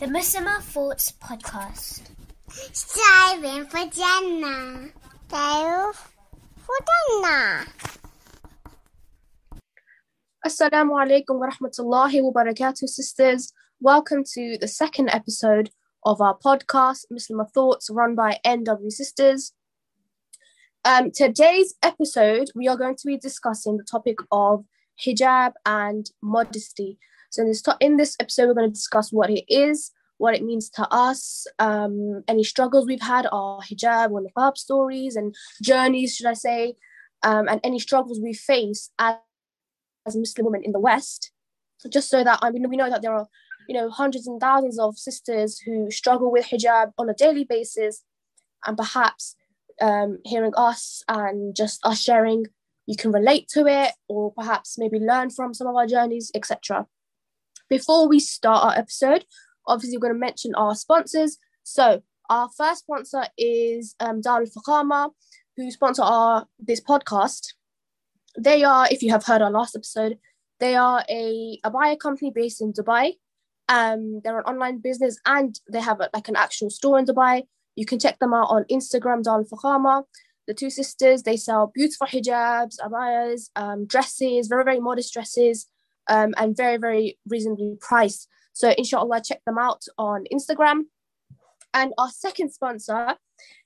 The Muslimah Thoughts Podcast. Striving for Jannah. Striving for Jannah. Assalamu alaikum wa rahmatullahi wa barakatuh, sisters. Welcome to the second episode of our podcast, Muslimah Thoughts, run by NW Sisters. Um, today's episode, we are going to be discussing the topic of hijab and modesty. So in this, in this episode, we're going to discuss what it is, what it means to us, um, any struggles we've had, our hijab or niqab stories and journeys, should I say, um, and any struggles we face as, as Muslim women in the West. Just so that I mean, we know that there are, you know, hundreds and thousands of sisters who struggle with hijab on a daily basis, and perhaps um, hearing us and just us sharing, you can relate to it, or perhaps maybe learn from some of our journeys, etc. Before we start our episode, obviously we're going to mention our sponsors. So our first sponsor is um, Dar Al Fakhama, who sponsor our this podcast. They are, if you have heard our last episode, they are a a abaya company based in Dubai. Um, they're an online business and they have a, like an actual store in Dubai. You can check them out on Instagram, Dar Al Fakhama. The two sisters, they sell beautiful hijabs, abayas, um, dresses, very, very modest dresses, um, and very, very reasonably priced. So inshallah, check them out on Instagram. And our second sponsor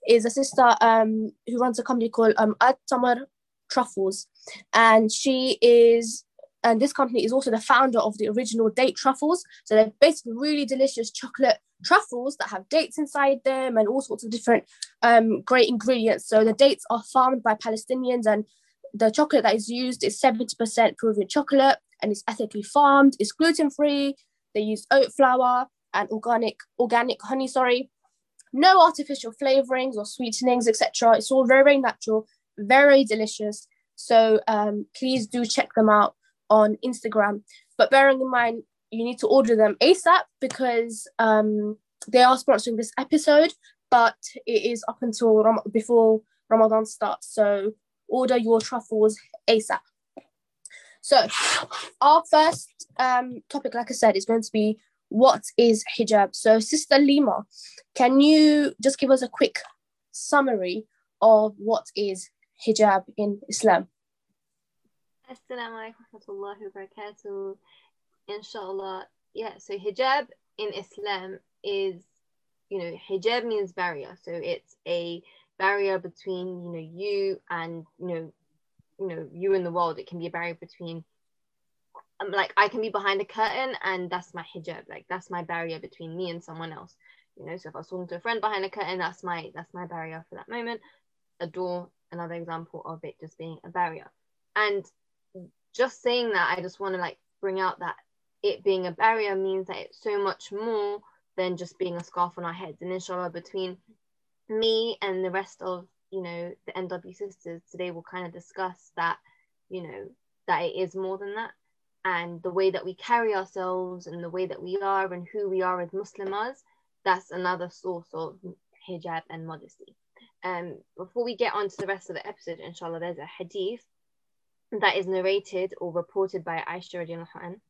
is a sister um, who runs a company called um, At Tamar Truffles. And she is, and this company is also the founder of the original date truffles. So they're basically really delicious chocolate truffles that have dates inside them and all sorts of different um, great ingredients. So the dates are farmed by Palestinians and the chocolate that is used is 70% Peruvian chocolate and it's ethically farmed, it's gluten free, they use oat flour and organic organic honey, sorry. No artificial flavorings or sweetenings, etc. It's all very, very natural, very delicious. So um, please do check them out on Instagram. But bearing in mind, you need to order them ASAP because um, they are sponsoring this episode, but it is up until Ram- before Ramadan starts. So order your truffles ASAP. So, our first um, topic, like I said, is going to be what is hijab. So, Sister Lima, can you just give us a quick summary of what is hijab in Islam? Assalamu alaikum wa barakatuh. Inshallah. Yeah, so hijab in Islam is, you know, hijab means barrier. So it's a barrier between, you know, you and, you know, you know, you and the world. It can be a barrier between um, like I can be behind a curtain and that's my hijab. Like that's my barrier between me and someone else. You know, so if I was talking to a friend behind a curtain, that's my that's my barrier for that moment. A door, another example of it just being a barrier. And just saying that, I just want to like bring out that it being a barrier means that it's so much more than just being a scarf on our heads. And inshallah, between me and the rest of you know the NW sisters today, we'll kind of discuss that you know that it is more than that, and the way that we carry ourselves and the way that we are and who we are as Muslimas. That's another source of hijab and modesty. Um, before we get on to the rest of the episode, inshallah, there's a hadith that is narrated or reported by Aisha radiallahu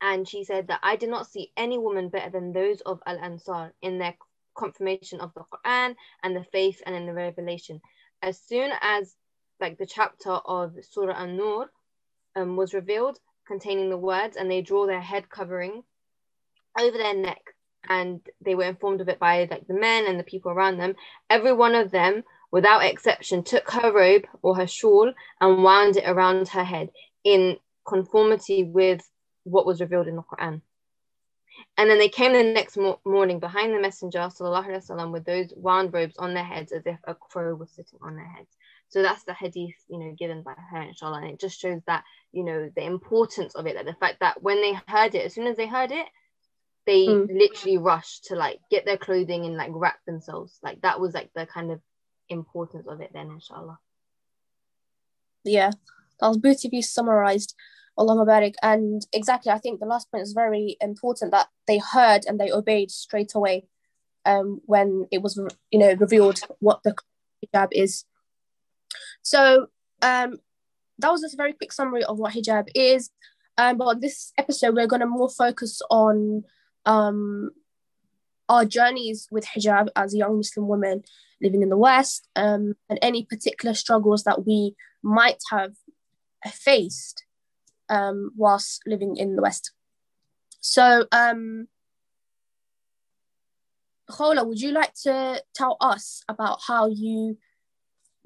and she said that I did not see any woman better than those of Al Ansar in their confirmation of the Quran and the faith and in the revelation. As soon as like the chapter of Surah An Nur um, was revealed, containing the words, and they draw their head covering over their neck, and they were informed of it by like the men and the people around them. Every one of them, without exception, took her robe or her shawl and wound it around her head in conformity with what was revealed in the Quran. And then they came the next mo- morning behind the Messenger وسلم, with those wound robes on their heads as if a crow was sitting on their heads. So that's the hadith, you know, given by her, inshallah. And it just shows that, you know, the importance of it, that the fact that when they heard it, as soon as they heard it, they Mm. literally rushed to like get their clothing and like wrap themselves. Like that was like the kind of importance of it then, inshallah. Yeah, that was beautifully summarized. Allah Mubarak. And exactly, I think the last point is very important that they heard and they obeyed straight away um, when it was, you know, revealed what the hijab is. So um, that was just a very quick summary of what hijab is. Um, but this episode, we're going to more focus on um, our journeys with hijab as a young Muslim women living in the West um, and any particular struggles that we might have faced um, whilst living in the West. So, um, Khola, would you like to tell us about how you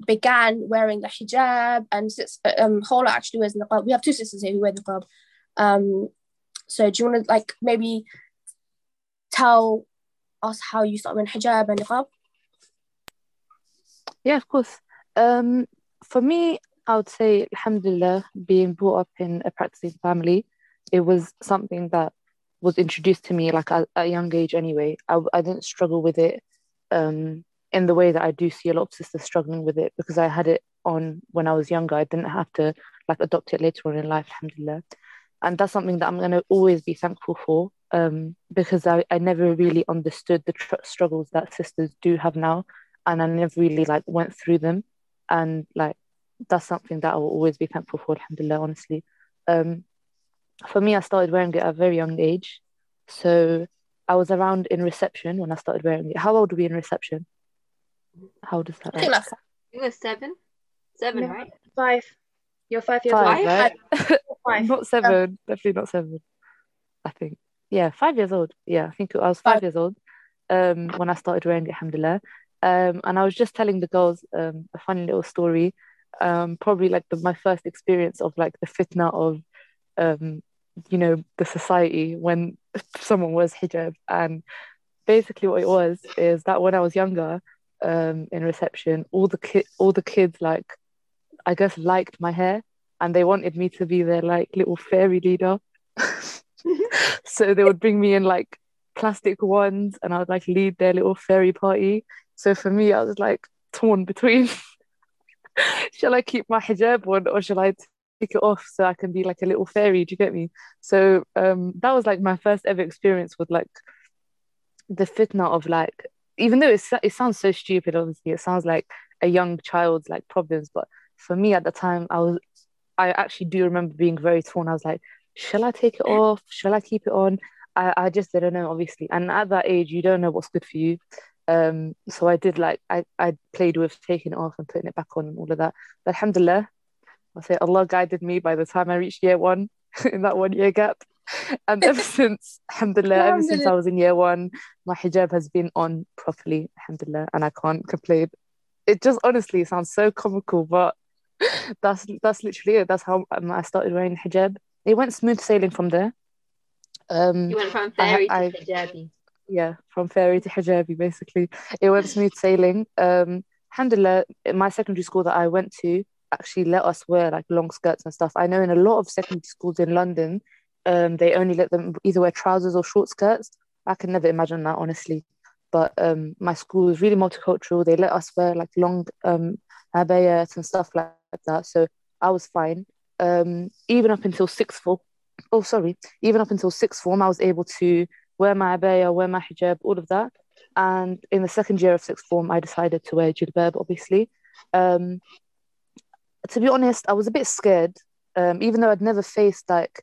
began wearing the hijab? And um, Khola actually wears niqab. We have two sisters here who wear niqab. Um, so do you want to like maybe tell us how you started wearing hijab and niqab? Yeah, of course. Um, for me, I would say, alhamdulillah, being brought up in a practicing family, it was something that was introduced to me like at, a young age anyway. I, I didn't struggle with it um, in the way that I do see a lot of sisters struggling with it because I had it on when I was younger. I didn't have to like adopt it later on in life, alhamdulillah. And that's something that I'm going to always be thankful for um, because I, I never really understood the tr- struggles that sisters do have now. And I never really like went through them. And like, that's something that I will always be thankful for, alhamdulillah, honestly. Um, for me, I started wearing it at a very young age. So I was around in reception when I started wearing it. How old were we in reception? How does that? I think that's You were seven, seven, No. right? Five. You're five years five, old. right? Five. not seven, definitely not seven. I think, yeah, five years old. Yeah, I think I was five Five. years old um, when I started wearing it, alhamdulillah. Um, and I was just telling the girls um, a funny little story. Um, probably like the, my first experience of like the fitna of, um, you know, the society when someone wears hijab. And basically, what it was is that when I was younger, um, in reception, all the kid, all the kids like, I guess, liked my hair, and they wanted me to be their like little fairy leader. so they would bring me in like plastic wands, and I would like lead their little fairy party. So for me, I was like torn between shall I keep my hijab on or shall I take it off so I can be like a little fairy? Do you get me? So um, that was like my first ever experience with like the fitna of like, even though it's, it sounds so stupid, obviously, it sounds like a young child's like problems, but for me at the time, I was, I actually do remember being very torn. I was like, shall I take it off? Shall I keep it on? I, I just didn't know, obviously. And at that age, you don't know what's good for you. Um, so I did like I, I played with taking it off and putting it back on and all of that. But alhamdulillah, I say Allah guided me by the time I reached year one in that one year gap. And ever since, alhamdulillah, ever since I was in year one, my hijab has been on properly, alhamdulillah, and I can't complain. It just honestly sounds so comical, but that's that's literally it. That's how um, I started wearing hijab. It went smooth sailing from there. Um, You went from I- fairy I- to hijabi. Yeah, from fairy to hijabi, basically. It went smooth sailing. Um, alhamdulillah, my secondary school that I went to actually let us wear like long skirts and stuff. I know in a lot of secondary schools in London, um, they only let them either wear trousers or short skirts. I can never imagine that, honestly. But um, my school is really multicultural. They let us wear like long um, abayas and stuff like that. So I was fine. Um, even up until sixth form, oh, sorry, even up until sixth form, I was able to wear my abaya, wear my hijab, all of that. And in the second year of sixth form, I decided to wear jilbab, obviously. Um, to be honest, I was a bit scared, um, even though I'd never faced like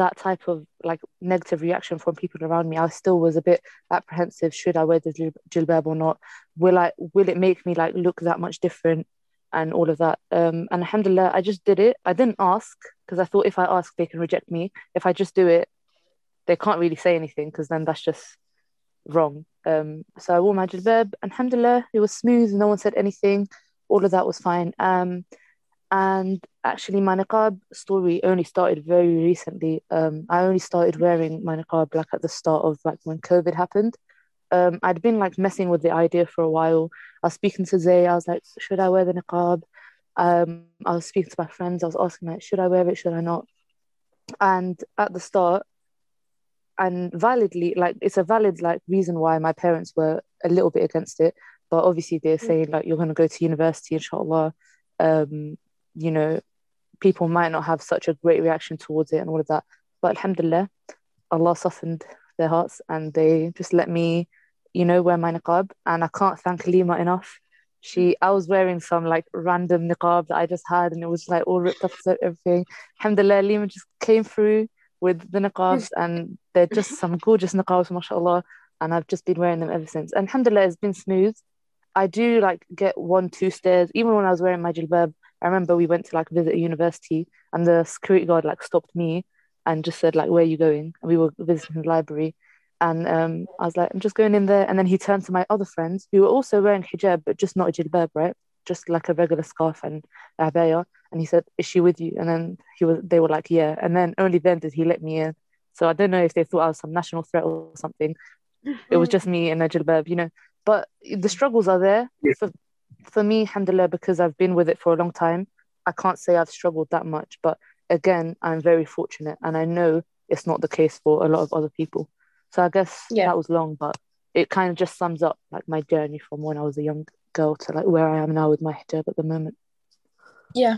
that type of like negative reaction from people around me. I still was a bit apprehensive. Should I wear the jil- jilbab or not? Will I? Will it make me like look that much different? And all of that. Um, and alhamdulillah, I just did it. I didn't ask because I thought if I ask, they can reject me. If I just do it, they can't really say anything because then that's just wrong. Um, so I wore my jilbab. Alhamdulillah, it was smooth. No one said anything. All of that was fine. Um, and actually, my niqab story only started very recently. Um, I only started wearing my niqab like at the start of like when COVID happened. Um, I'd been like messing with the idea for a while. I was speaking to Zay. I was like, should I wear the niqab? Um, I was speaking to my friends. I was asking like, should I wear it? Should I not? And at the start, and validly, like it's a valid like reason why my parents were a little bit against it. But obviously, they're saying like you're going to go to university, inshallah. Um, you know, people might not have such a great reaction towards it and all of that. But alhamdulillah, Allah softened their hearts and they just let me, you know, wear my niqab. And I can't thank Lima enough. She, I was wearing some like random niqab that I just had and it was like all ripped up and everything. Alhamdulillah, Lima just came through with the niqabs, and they're just some gorgeous niqabs, mashallah. And I've just been wearing them ever since. And alhamdulillah, it's been smooth. I do like get one, two stares. Even when I was wearing my jilbab, I remember we went to like visit a university, and the security guard like stopped me and just said like, "Where are you going?" And we were visiting the library, and um, I was like, "I'm just going in there." And then he turned to my other friends who were also wearing hijab, but just not a jilbab, right? Just like a regular scarf and abaya. And he said, "Is she with you?" And then he was, they were like, "Yeah." And then only then did he let me in. So I don't know if they thought I was some national threat or something. It was just me and a jilbab, you know. But the struggles are there for for me, alhamdulillah, because I've been with it for a long time. I can't say I've struggled that much, but again, I'm very fortunate, and I know it's not the case for a lot of other people. So I guess Yeah. that was long, but it kind of just sums up like my journey from when I was a young girl to like where I am now with my hijab at the moment. Yeah.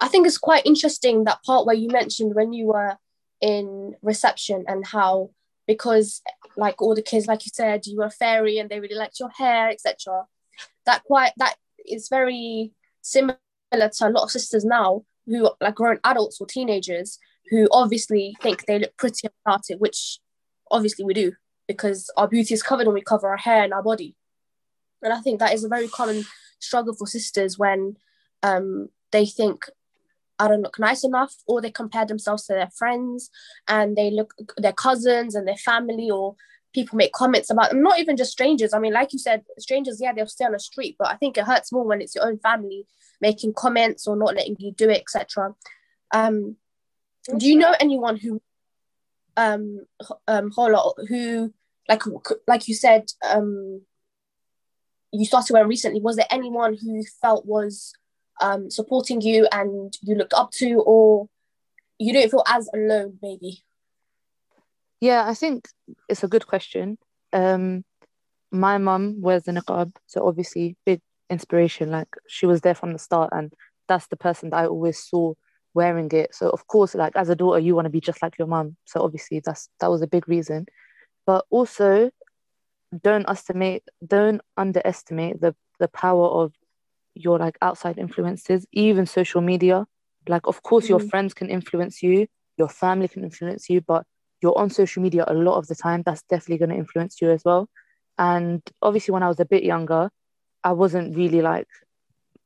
I think it's quite interesting that part where you mentioned when you were in reception and how because like all the kids, like you said, you were a fairy and they really liked your hair, etc. That quite that is very similar to a lot of sisters now who like grown adults or teenagers who obviously think they look pretty about it, which obviously we do because our beauty is covered when we cover our hair and our body. And I think that is a very common struggle for sisters when um, they think don't look nice enough, or they compare themselves to their friends and they look their cousins and their family, or people make comments about them. Not even just strangers. I mean, like you said, strangers, yeah, they'll stay on the street, but I think it hurts more when it's your own family making comments or not letting you do it, etc. Um, do you know anyone who, um, um, who like like you said, um, you started wearing recently? Was there anyone who felt was um, supporting you and you looked up to, or you don't feel as alone, maybe? Yeah, I think it's a good question. Um, my mum wears the niqab, so obviously big inspiration. Like she was there from the start, and that's the person that I always saw wearing it. So of course, like as a daughter, you want to be just like your mum. So obviously that's that was a big reason. But also, don't estimate, don't underestimate the the power of your like outside influences, even social media. Like of course, your Mhm. friends can influence you, your family can influence you, but you're on social media a lot of the time. That's definitely going to influence you as well. And obviously, when I was a bit younger, I wasn't really like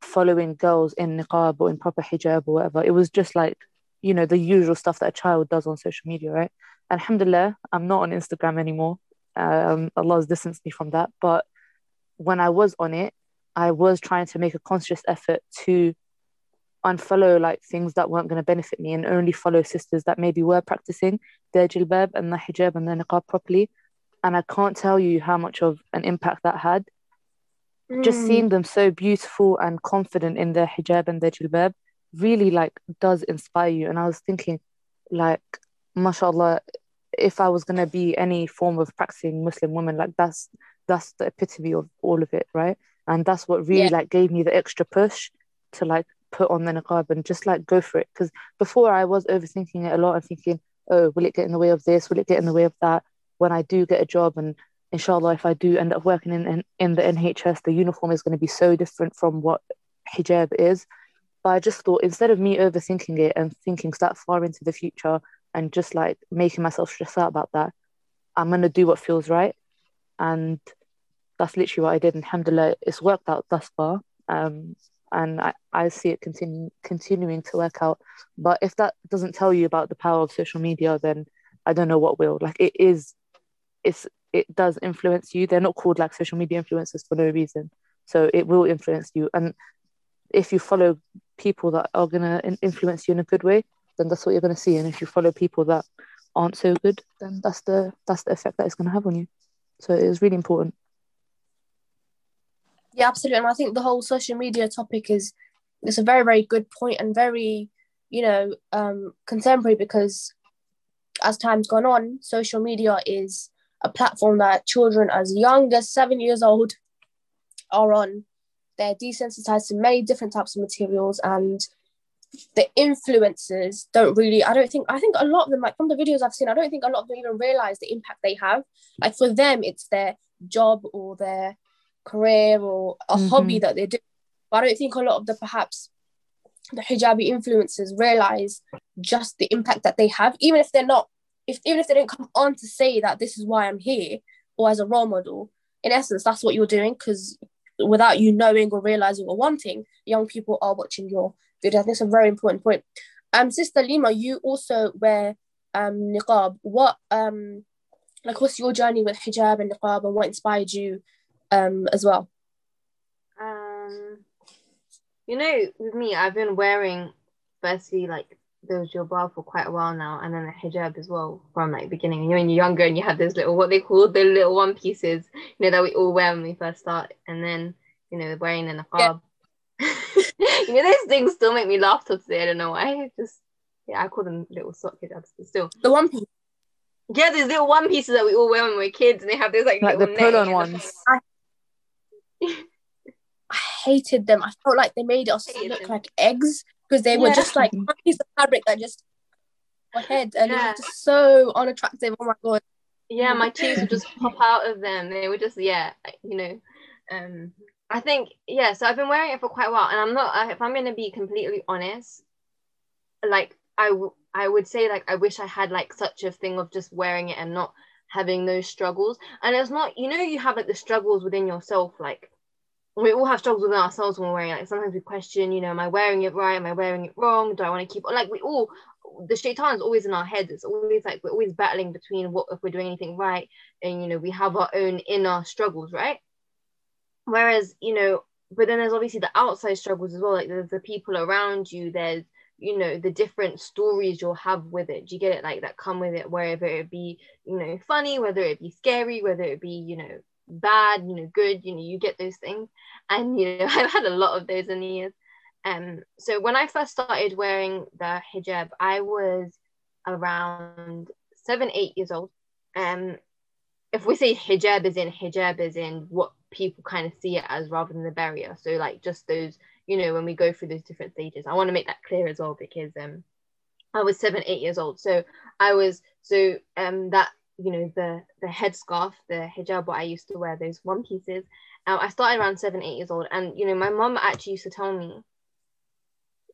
following girls in niqab or in proper hijab or whatever. It was just like, you know, the usual stuff that a child does on social media, right? Alhamdulillah, I'm not on Instagram anymore. Um, Allah's distanced me from that. But when I was on it, I was trying to make a conscious effort to unfollow like things that weren't going to benefit me and only follow sisters that maybe were practicing their jilbab and the hijab and the niqab properly. And I can't tell you how much of an impact that had just Mm. seeing them so beautiful and confident in their hijab and their jilbab really like does inspire you and i was thinking like mashallah if i was going to be any form of practicing muslim woman like that's that's the epitome of all of it right and that's what really Yeah. like gave me the extra push to like put on the niqab and just like go for it because before i was overthinking it a lot and thinking oh will it get in the way of this will it get in the way of that when i do get a job and inshallah, if I do end up working in, in, in the NHS, the uniform is going to be so different from what hijab is. But I just thought instead of me overthinking it and thinking that far into the future and just like making myself stress out about that, I'm going to do what feels right. And that's literally what I did. And alhamdulillah, it's worked out thus far. Um, and I, I see it continue, continuing to work out. But if that doesn't tell you about the power of social media, then I don't know what will. Like it is, it's it does influence you. They're not called like social media influencers for no reason. So it will influence you. And if you follow people that are going to influence you in a good way, then that's what you're going to see. And if you follow people that aren't so good, then that's the that's the effect that it's going to have on you. So it is really important. Yeah, absolutely. And I think the whole social media topic is it's a very, very good point and very, you know, um, contemporary because as time's gone on, social media is a platform that children as young as seven years old are on. They're desensitized to many different types of materials and the influencers don't really i don't think i think a lot of them like from the videos i've seen i don't think a lot of them even realize the impact they have like for them it's their job or their career or a Mhm. hobby that they do but i don't think a lot of the perhaps the hijabi influencers realize just the impact that they have, even if they're not, if even if they don't come on to say that this is why I'm here or as a role model. In essence, that's what you're doing because without you knowing or realizing or wanting, young people are watching your video. I think it's a very important point. Um, Sister Lima, you also wear um niqab. What um like what's your journey with hijab and niqab and what inspired you um as well? Um, you know, with me, I've been wearing firstly like those your jilbab for quite a while now, and then the hijab as well from like beginning. And you know, when you're younger and you have those little what they call the little one pieces, you know, that we all wear when we first start, and then you know wearing the niqab. Yeah. you know, those things still make me laugh till today. I don't know why. It's just yeah, I call them little sock hijabs, but still the one piece. Yeah, there's little one pieces that we all wear when we're kids, and they have those like, like the pull-on ones. I hated them. I felt like they made us look them. like eggs because they yeah. were just like one piece of fabric that just ahead and yeah. it was just so unattractive. Oh my god. Yeah, my cheeks would just pop out of them. They were just yeah, you know. Um, I think yeah. So I've been wearing it for quite a while, and I'm not. If I'm gonna be completely honest, like I w- I would say like I wish I had like such a thing of just wearing it and not having those struggles. And it's not you know you have like the struggles within yourself like we all have struggles within ourselves when we're wearing like sometimes we question you know am i wearing it right? Am i wearing it wrong? Do i want to keep like we all the shaitan is always in our heads. It's always like we're always battling between what if we're doing anything right and you know we have our own inner struggles right? Whereas you know but then there's obviously the outside struggles as well like there's the people around you there's you know the different stories you'll have with it do you get it like that come with it wherever it be you know funny whether it be scary whether it be you know bad, you know, good, you know, you get those things. And you know, I've had a lot of those in the years. Um, so when I first started wearing the hijab, I was around seven, eight years old. Um, if we say hijab is in hijab is in what people kind of see it as rather than the barrier. So like just those, you know, when we go through those different stages, I want to make that clear as well because um, I was seven, eight years old. So I was so um that you know the the headscarf the hijab what i used to wear those one pieces um, i started around seven eight years old. And you know my mom actually used to tell me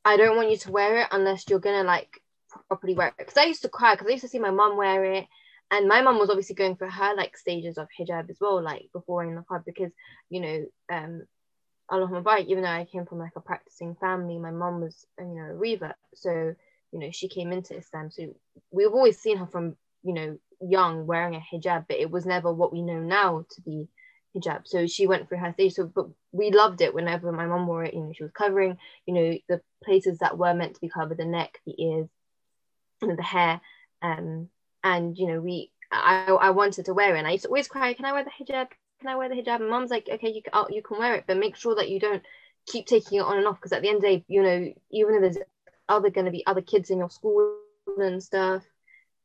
i don't want you to wear it unless you're gonna like properly wear it. Because i used to cry because i used to see my mom wear it. And my mom was obviously going through her like stages of hijab as well like before in the club because you know um Allah bike even though I came from like a practicing family my mom was you know a revert so you know she came into Islam so we've always seen her from you know young wearing a hijab, but it was never what we know now to be hijab. So she went through her stage. So, but we loved it whenever my mom wore it. You know, she was covering, you know, the places that were meant to be covered, the neck, the ears, and the hair. Um, and you know, we, I, I wanted to wear it. And I used to always cry, "Can I wear the hijab? Can I wear the hijab?" And mom's like, "Okay, you can, oh, you can wear it, but make sure that you don't keep taking it on and off because at the end of the day, you know, even if there's other going to be other kids in your school and stuff."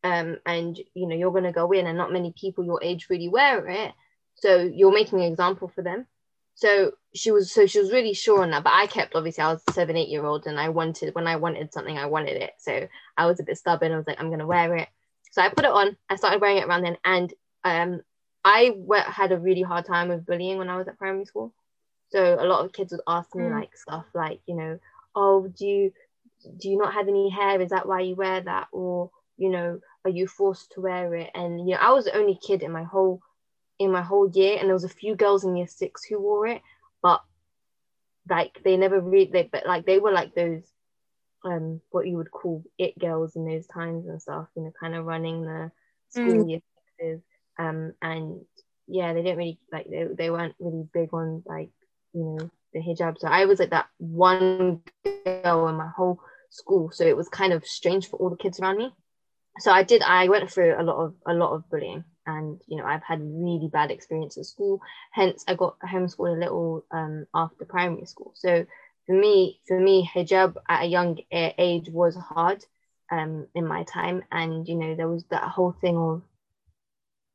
um, and you know you're going to go in and not many people your age really wear it so you're making an example for them so she was so she was really sure on that but i kept obviously i was seven eight year old and i wanted when i wanted something i wanted it so i was a bit stubborn i was like i'm going to wear it so i put it on i started wearing it around then and um, i had a really hard time with bullying when i was at primary school. So a lot of kids would ask me mm. like stuff like you know oh do you do you not have any hair? Is that why you wear that? Or you know are you forced to wear it? And you know i was the only kid in my whole in my whole year and there was a few girls in year six who wore it but like they never really they but like they were like those um what you would call it girls in those times and stuff you know kind of running the school mm. year sixes um and yeah they didn't really like they, they weren't really big on like you know the hijab. So i was like that one girl in my whole school. So it was kind of strange for all the kids around me. So I did I went through a lot of a lot of bullying. And you know I've had really bad experience at school. Hence I got homeschooled a little um, after primary school. So for me for me hijab at a young age was hard um, in my time. And you know there was that whole thing of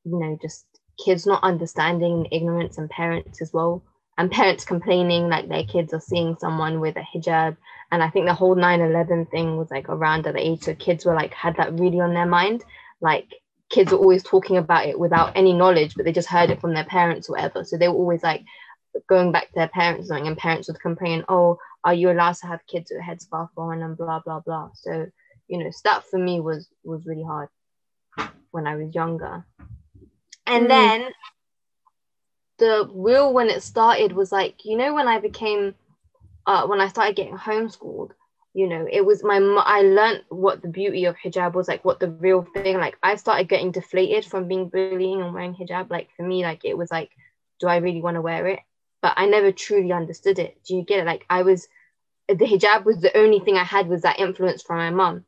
you know just kids not understanding ignorance and parents as well and parents complaining like their kids are seeing someone with a hijab and i think the whole 9-11 thing was like around at the age so kids were like had that really on their mind like kids were always talking about it without any knowledge but they just heard it from their parents or whatever so they were always like going back to their parents and parents would complain oh are you allowed to have kids with a headscarf on and blah blah blah. So you know, so that for me was was really hard when I was younger. And Mm. then the real when it started was like, you know, when I became uh when I started getting homeschooled, you know, it was my I learned what the beauty of hijab was like, what the real thing. Like I started getting deflated from being bullying and wearing hijab. Like for me, like it was like, do I really want to wear it? But I never truly understood it. Do you get it? Like I was the hijab was the only thing I had was that influence from my mum.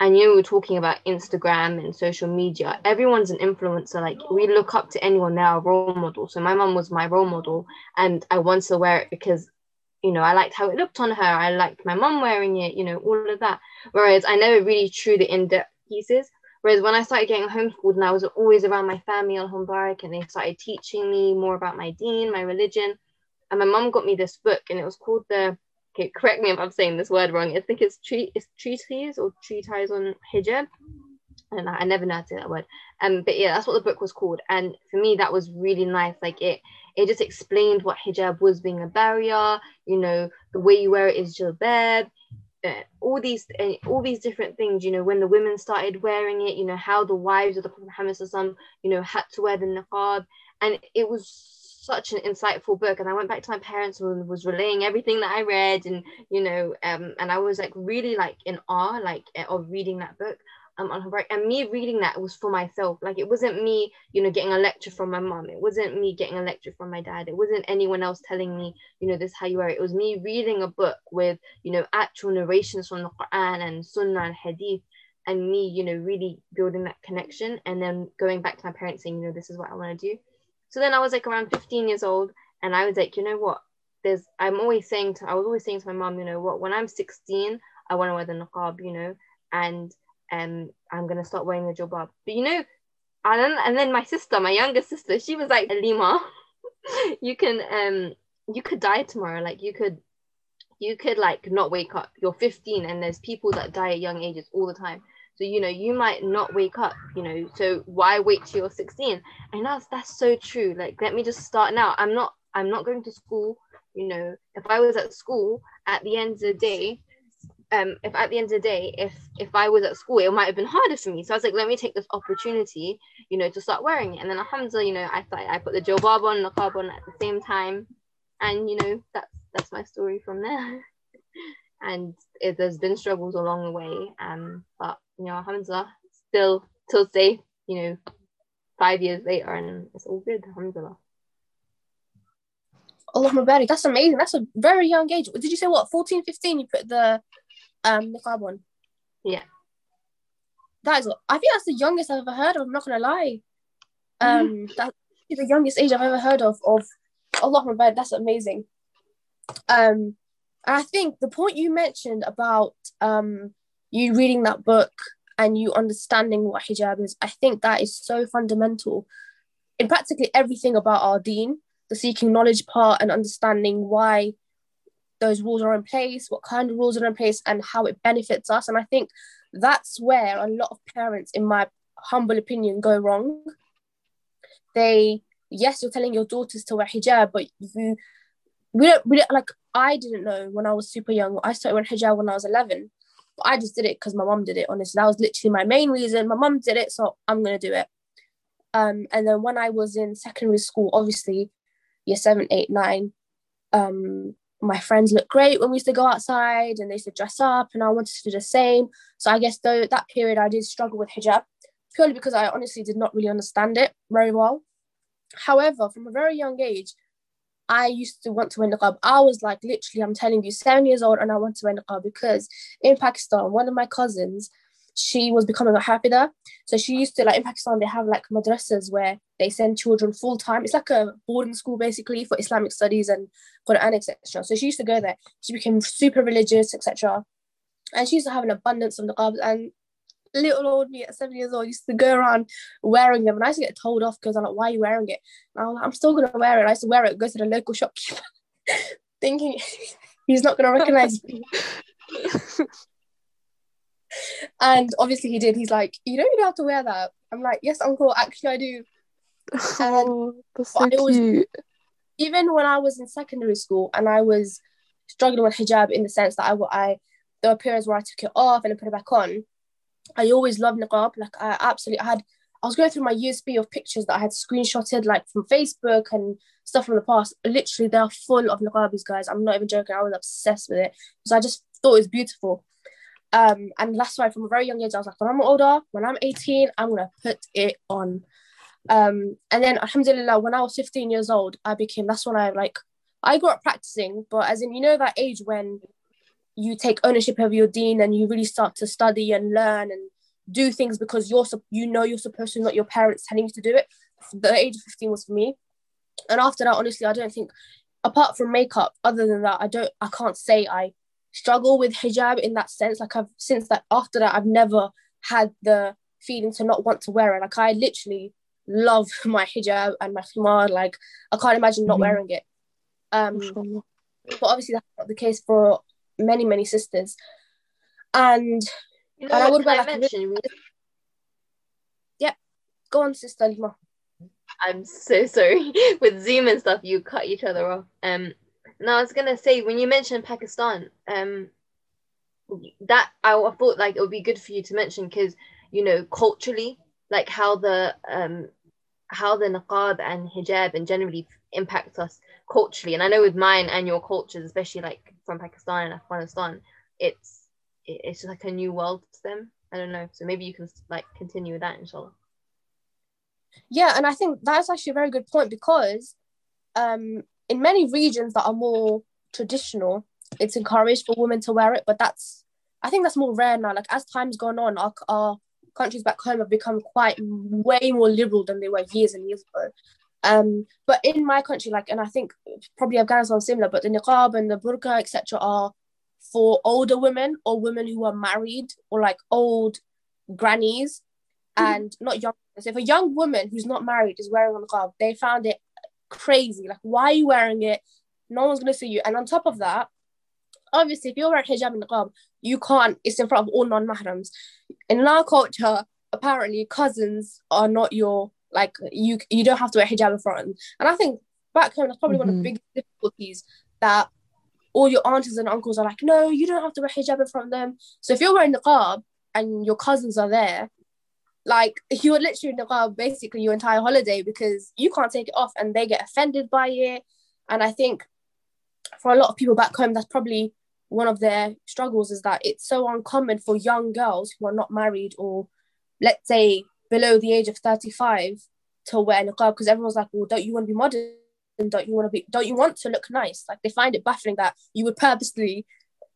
And you know, we were talking about Instagram and social media. Everyone's an influencer. Like we look up to anyone, our role model. So my mom was my role model, and I wanted to wear it because, you know, I liked how it looked on her. I liked my mom wearing it. You know, all of that. Whereas I never really drew the in-depth pieces. Whereas when I started getting homeschooled and I was always around my family on Hombarak and they started teaching me more about my deen, my religion. And my mom got me this book and it was called the okay, correct me if I'm saying this word wrong. I think it's tree it's treatise or treatise on hijab. And I, I never know how to say that word. Um, but yeah, that's what the book was called. And for me, that was really nice. Like it, it just explained what hijab was being a barrier. You know, the way you wear it is jilbab. Uh, all these uh, all these different things you know when the women started wearing it you know how the wives of the prophet muhammad you know had to wear the niqab and it was such an insightful book and i went back to my parents and was relaying everything that i read and you know um and i was like really like in awe like of reading that book um on her break and me reading that was for myself like it wasn't me you know getting a lecture from my mom it wasn't me getting a lecture from my dad it wasn't anyone else telling me you know this is how you are it it was me reading a book with you know actual narrations from the quran and sunnah and hadith and me you know really building that connection and then going back to my parents saying you know this is what i want to do so then I was like around 15 years old, and I was like, you know what? There's I'm always saying to I was always saying to my mom, you know what? When I'm 16, I want to wear the niqab, you know, and um I'm gonna start wearing the jilbab. But you know, and then and then my sister, my younger sister, she was like, Lima, you can um you could die tomorrow. Like you could you could like not wake up. You're 15, and there's people that die at young ages all the time. So you know you might not wake up, you know. So why wait till you're 16? And that's that's so true. Like let me just start now. I'm not I'm not going to school. You know, if I was at school at the end of the day, um, if at the end of the day, if if I was at school, it might have been harder for me. So I was like, let me take this opportunity, you know, to start wearing it. And then Alhamdulillah, you know, I thought I put the jilbab on, the niqab on at the same time, and you know, that's that's my story from there. and it, there's been struggles along the way, um, but you know, alhamdulillah, still still safe, you know, five years later, and it's all good, alhamdulillah. Allah Mubarak, that's amazing. That's a very young age. Did you say what, 14, 15 you put the um niqab on? Yeah. That is, I think that's the youngest I've ever heard of. I'm not gonna lie. Um, that's the youngest age I've ever heard of. Of Allah Mubarak, that's amazing. Um, and I think the point you mentioned about um you reading that book and you understanding what hijab is, I think that is so fundamental in practically everything about our deen the seeking knowledge part and understanding why those rules are in place, what kind of rules are in place, and how it benefits us. And I think that's where a lot of parents, in my humble opinion, go wrong. They, yes, you're telling your daughters to wear hijab, but you, we don't, we don't like, I didn't know when I was super young. I started wearing hijab when I was 11. I just did it because my mum did it, honestly. That was literally my main reason. My mum did it, so I'm going to do it. Um, and then when I was in secondary school, obviously, year seven, eight, nine, um, my friends looked great when we used to go outside and they used to dress up, and I wanted to do the same. So I guess though that period I did struggle with hijab purely because I honestly did not really understand it very well. However, from a very young age, I used to want to win the niqab. I was like literally, I'm telling you, seven years old, and I want to wear niqab because in Pakistan, one of my cousins, she was becoming a hafida. So she used to like in Pakistan, they have like madrasas where they send children full time. It's like a boarding school basically for Islamic studies and Quran, etc. So she used to go there. She became super religious, etc. And she used to have an abundance of the niqabs. And little old me at seven years old used to go around wearing them. And I used to get told off because I'm like, why are you wearing it? And I was like, I'm still gonna wear it. I used to wear it, go to the local shopkeeper, thinking he's not gonna recognize me. And obviously he did. He's like, you don't even have to wear that. I'm like, yes, uncle, actually I do. Oh, that's so I always- cute. Even when I was in secondary school and I was struggling with hijab in the sense that I, I there were periods where I took it off and then put it back on. I always loved niqab. Like I absolutely I had I was going through my USB of pictures that I had screenshotted like from Facebook and stuff from the past. Literally, they're full of niqabis, guys. I'm not even joking. I was obsessed with it because I just thought it was beautiful. Um, and that's why from a very young age, I was like, when I'm older, when I'm 18, I'm gonna put it on. Um, and then Alhamdulillah, when I was 15 years old, I became that's when I like I grew up practicing, but as in you know that age when you take ownership of your deen and you really start to study and learn and do things because you're you know you're supposed to, not your parents telling you to do it. The age of 15 was for me. And after that, honestly, I don't think apart from makeup, other than that, I don't I can't say I struggle with hijab in that sense. Like I've since that after that, I've never had the feeling to not want to wear it. Like I literally love my hijab and my khimar. Like I can't imagine not mm-hmm. wearing it. Um, but obviously that's not the case for many many sisters. And you know and I would wear like mention? Yeah, go on, sister Lima. I'm so sorry. With Zoom and stuff, you cut each other off. Um, now I was gonna say when you mentioned Pakistan, um, that I, I thought like it would be good for you to mention because you know culturally, like how the um, how the niqab and hijab and generally impacts us culturally. And I know with mine and your cultures, especially like from Pakistan and Afghanistan, it's it's like a new world to them. I don't know. So maybe you can like continue with that, inshallah. Yeah, and I think that's actually a very good point because um, in many regions that are more traditional, it's encouraged for women to wear it, but that's I think that's more rare now. Like as time's gone on, our, our countries back home have become quite way more liberal than they were years and years ago. Um, but in my country, like, and I think probably Afghanistan similar, but the niqab and the burqa, etc., are for older women or women who are married or like old grannies mm-hmm. and not young. So if a young woman who's not married is wearing a niqab, they found it crazy. Like, why are you wearing it? No one's gonna see you. And on top of that, obviously, if you're wearing hijab and niqab, you can't. It's in front of all non-mahrams. In our culture, apparently, cousins are not your like you. You don't have to wear hijab in front. And I think back home, that's probably mm-hmm. one of the mm-hmm. biggest difficulties that all your aunties and uncles are like, no, you don't have to wear hijab in front of them. So if you're wearing niqab and your cousins are there, like you're literally in niqab basically your entire holiday because you can't take it off and they get offended by it. And I think for a lot of people back home, that's probably one of their struggles is that it's so uncommon for young girls who are not married or let's say below the age of 35 to wear niqab because everyone's like, well, don't you want to be modern? don't you want to be don't you want to look nice? Like they find it baffling that you would purposely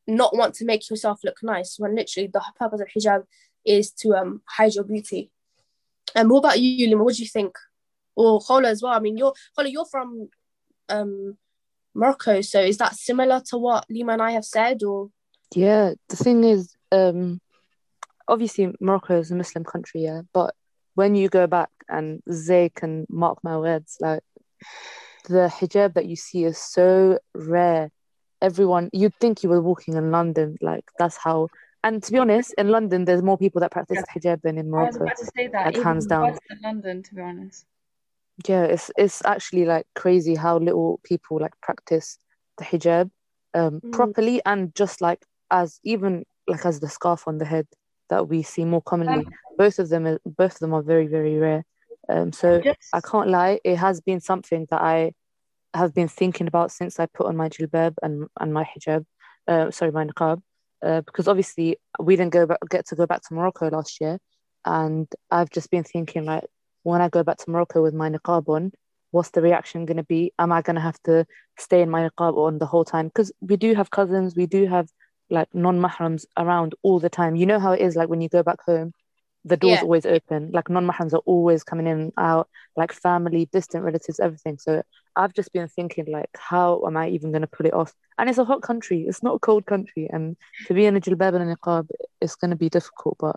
not want to make yourself look nice when literally the purpose of hijab is to um hide your beauty. And what about you Lima? What do you think? Or Khola as well. I mean you're Khola you're from um Morocco so is that similar to what Lima and I have said or? Yeah the thing is um obviously Morocco is a Muslim country yeah but when you go back and they can mark my words like the hijab that you see is so rare. Everyone, you'd think you were walking in London, like that's how. And to be honest, in London, there's more people that practice yeah. hijab than in Morocco. I was about to say that. Like, hands down. In London, to be honest. Yeah, it's it's actually like crazy how little people like practice the hijab um, mm. properly and just like as even like as the scarf on the head that we see more commonly. Um, both of them, are, both of them are very very rare. Um, so just... I can't lie, it has been something that I have been thinking about since I put on my jilbab and, and my hijab, uh, sorry, my niqab, uh, because obviously we didn't go back, get to go back to Morocco last year, and I've just been thinking like, when I go back to Morocco with my niqab on, what's the reaction going to be? Am I going to have to stay in my niqab on the whole time? Because we do have cousins, we do have like non-mahrams around all the time. You know how it is like when you go back home the door's yeah. always open. Like non-mahrams are always coming in and out, like family, distant relatives, everything. So I've just been thinking, like, how am I even going to pull it off? And it's a hot country. It's not a cold country, and to be in a jilbab and a niqab, it's going to be difficult. But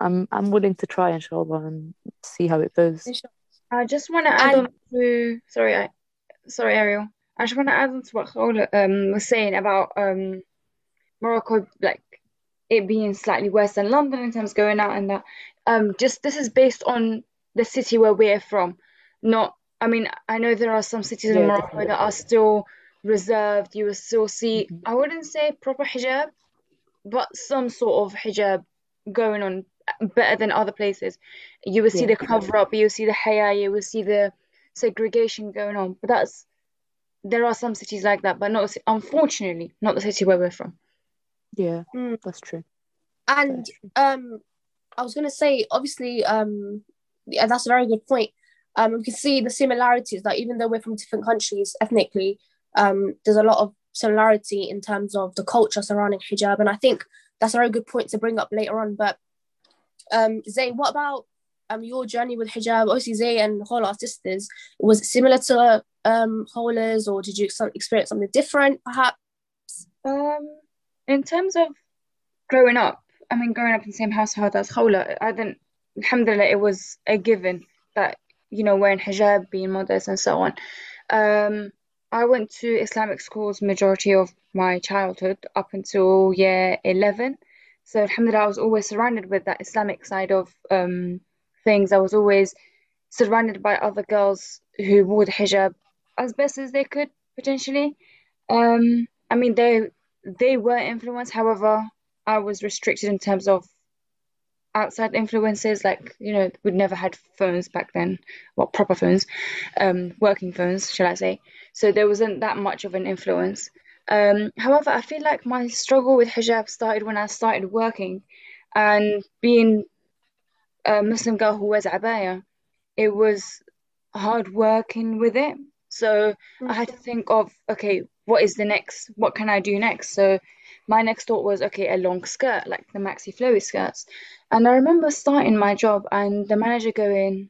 I'm I'm willing to try, inshallah, and see how it goes. I just want to add on to sorry, I, sorry, Ariel. I just want to add on to what Khola um was saying about um Morocco, like it being slightly worse than London in terms of going out and that. Um, just this is based on the city where we're from, not. I mean, I know there are some cities yeah, in Morocco definitely. that are still reserved. You will still see, I wouldn't say proper hijab, but some sort of hijab going on better than other places. You will see Yeah. the cover up, you will see the haya, you will see the segregation going on. But that's there are some cities like that, but not unfortunately not the city where we're from. Yeah, Mm. that's true. And Very true. um, I was gonna say, obviously, um, yeah, that's a very good point. Um, we can see the similarities that even though we're from different countries ethnically, um, there's a lot of similarity in terms of the culture surrounding hijab, and I think that's a very good point to bring up later on. But um, Zay, what about um your journey with hijab? Obviously, Zay and Khawla are sisters. Was it similar to um Khawla's, or did you experience something different, perhaps? Um, in terms of growing up, I mean, growing up in the same household as Khawla, I didn't, alhamdulillah, it was a given that, you know, wearing hijab, being modest, and so on. Um, I went to Islamic schools majority of my childhood up until year 11. So, alhamdulillah, I was always surrounded with that Islamic side of um, things. I was always surrounded by other girls who wore the hijab as best as they could, potentially. Um, I mean, they they were influenced. However, I was restricted in terms of outside influences. Like, you know, we'd never had phones back then, well, proper phones, um, working phones, shall I say. So there wasn't that much of an influence. Um, however, I feel like my struggle with hijab started when I started working and being a Muslim girl who wears abaya. It was hard working with it. So I had to think of, okay, what is the next? What can I do next? So my next thought was, okay, a long skirt, like the maxi flowy skirts. And I remember starting my job and the manager going,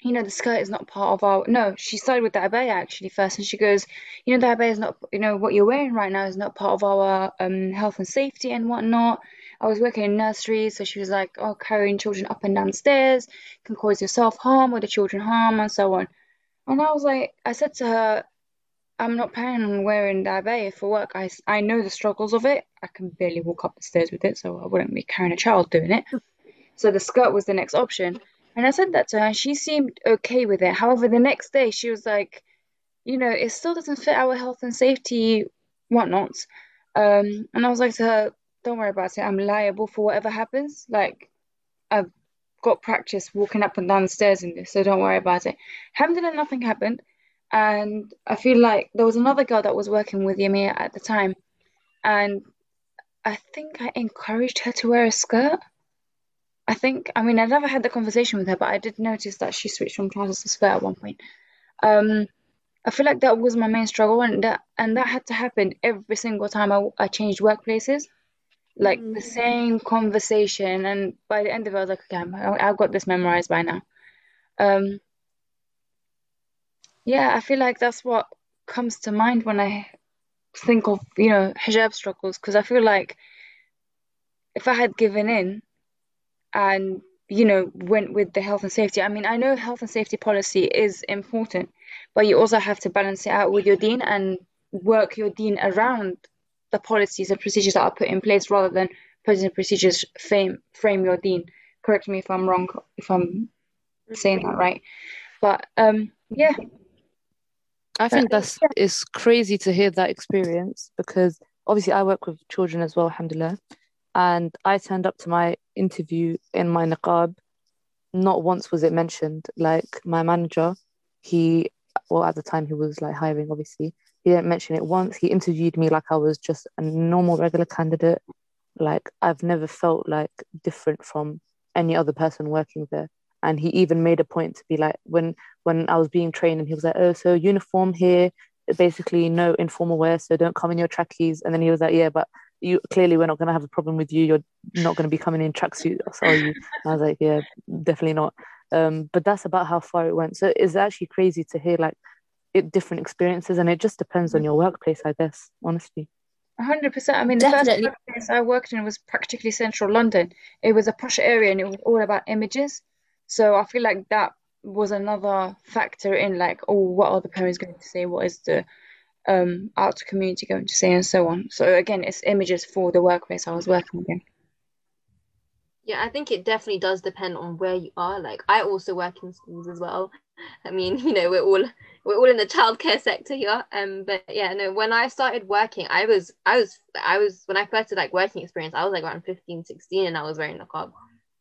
you know, the skirt is not part of our. No, she started with the abaya actually first, and she goes, you know, the abaya is not, you know, what you're wearing right now is not part of our um health and safety and whatnot. I was working in nurseries, so she was like, oh, carrying children up and down stairs can cause yourself harm or the children harm and so on. And I was like, I said to her, I'm not planning on wearing the abaya for work. I, I know the struggles of it. I can barely walk up the stairs with it, so I wouldn't be carrying a child doing it. So the skirt was the next option. And I said that to her, and she seemed okay with it. However, the next day she was like, you know, it still doesn't fit our health and safety whatnot. Um, and I was like to her, don't worry about it. I'm liable for whatever happens. Like, I've got practice walking up and down the stairs in this, so don't worry about it. Alhamdulillah, nothing happened. And I feel like there was another girl that was working with Yamia at the time, and I think I encouraged her to wear a skirt. I think, I mean, I never had the conversation with her, but I did notice that she switched from trousers to skirt at one point. Um, I feel like that was my main struggle, and that and that had to happen every single time I, I changed workplaces. Like the same conversation, and by the end of it, I was like, okay, I'm, I've got this memorized by now. Um, yeah, I feel like that's what comes to mind when I think of, you know, hijab struggles, because I feel like if I had given in and, you know, went with the health and safety, I mean, I know health and safety policy is important, but you also have to balance it out with your deen and work your deen around the policies and procedures that are put in place rather than putting the procedures frame frame your deen. Correct me if I'm wrong, if I'm saying that right. But um, yeah, I think that's it's crazy to hear that experience because obviously I work with children as well, alhamdulillah. And I turned up to my interview in my niqab. Not once was it mentioned. Like my manager, he well at the time he was like hiring, obviously. He didn't mention it once. He interviewed me like I was just a normal regular candidate. Like I've never felt like different from any other person working there. And he even made a point to be like when when I was being trained and he was like, Oh, so uniform here, basically no informal wear, so don't come in your trackies. And then he was like, Yeah, but you clearly we're not gonna have a problem with you. You're not gonna be coming in tracksuit, are you? And I was like, Yeah, definitely not. Um, but that's about how far it went. So it's actually crazy to hear like it different experiences and it just depends on your workplace, I guess, honestly. Hundred percent. I mean, the first Definitely. workplace I worked in was practically central London. It was a posh area and it was all about images. So I feel like that was another factor in like, oh, what are the parents going to say? What is the um outer community going to say and so on. So again, it's images for the workplace I was working in. Yeah, I think it definitely does depend on where you are. Like I also work in schools as well. I mean, you know, we're all we're all in the childcare sector here. Um, but yeah, no, when I started working, I was, I was, I was, when I first did like working experience, I was like around 15, 16 and I was wearing a niqab.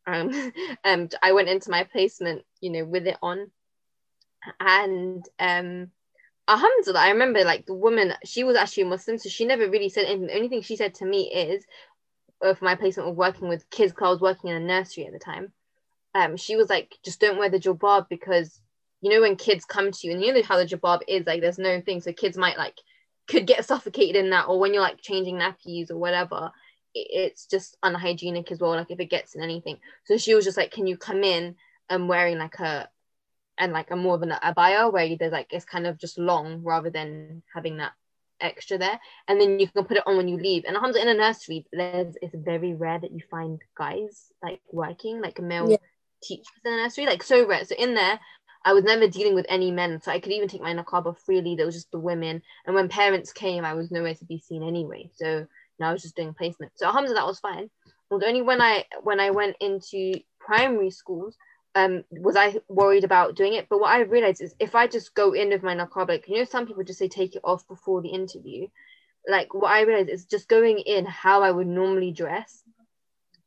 Um, and I went into my placement, you know, with it on. And um, alhamdulillah, I remember like the woman, she was actually a Muslim, so she never really said anything. The only thing she said to me is, for my placement of working with kids, because I was working in a nursery at the time, um, she was like, just don't wear the jilbab because you know when kids come to you and you know how the jilbab is like there's no thing so kids might like could get suffocated in that or when you're like changing nappies or whatever it's just unhygienic as well like if it gets in anything so she was just like can you come in and wearing like a and like a more of an abaya where there's like it's kind of just long rather than having that extra there and then you can put it on when you leave and in a nursery there's it's very rare that you find guys like working like male yeah. teachers in a nursery like so rare so in there I was never dealing with any men, so I could even take my niqab freely. There was just the women, and when parents came, I was nowhere to be seen anyway. So know, I was just doing placement. So alhamdulillah, that was fine. It only when I when I went into primary schools um, was I worried about doing it. But what I realized is if I just go in with my like you know, some people just say take it off before the interview. Like what I realized is just going in how I would normally dress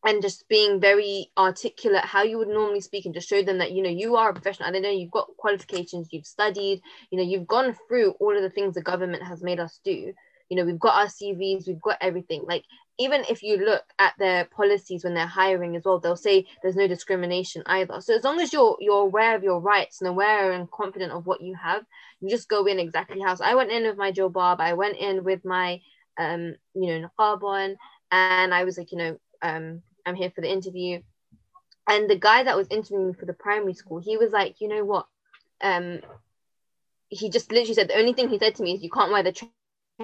and just being very articulate how you would normally speak and just show them that you know you are a professional and they know you've got qualifications you've studied you know you've gone through all of the things the government has made us do you know we've got our cvs we've got everything like even if you look at their policies when they're hiring as well they'll say there's no discrimination either so as long as you're you're aware of your rights and aware and confident of what you have you just go in exactly how so i went in with my jilbab i went in with my um you know niqab on and i was like you know um I'm here for the interview. And the guy that was interviewing me for the primary school, he was like, you know what? Um, he just literally said the only thing he said to me is you can't wear the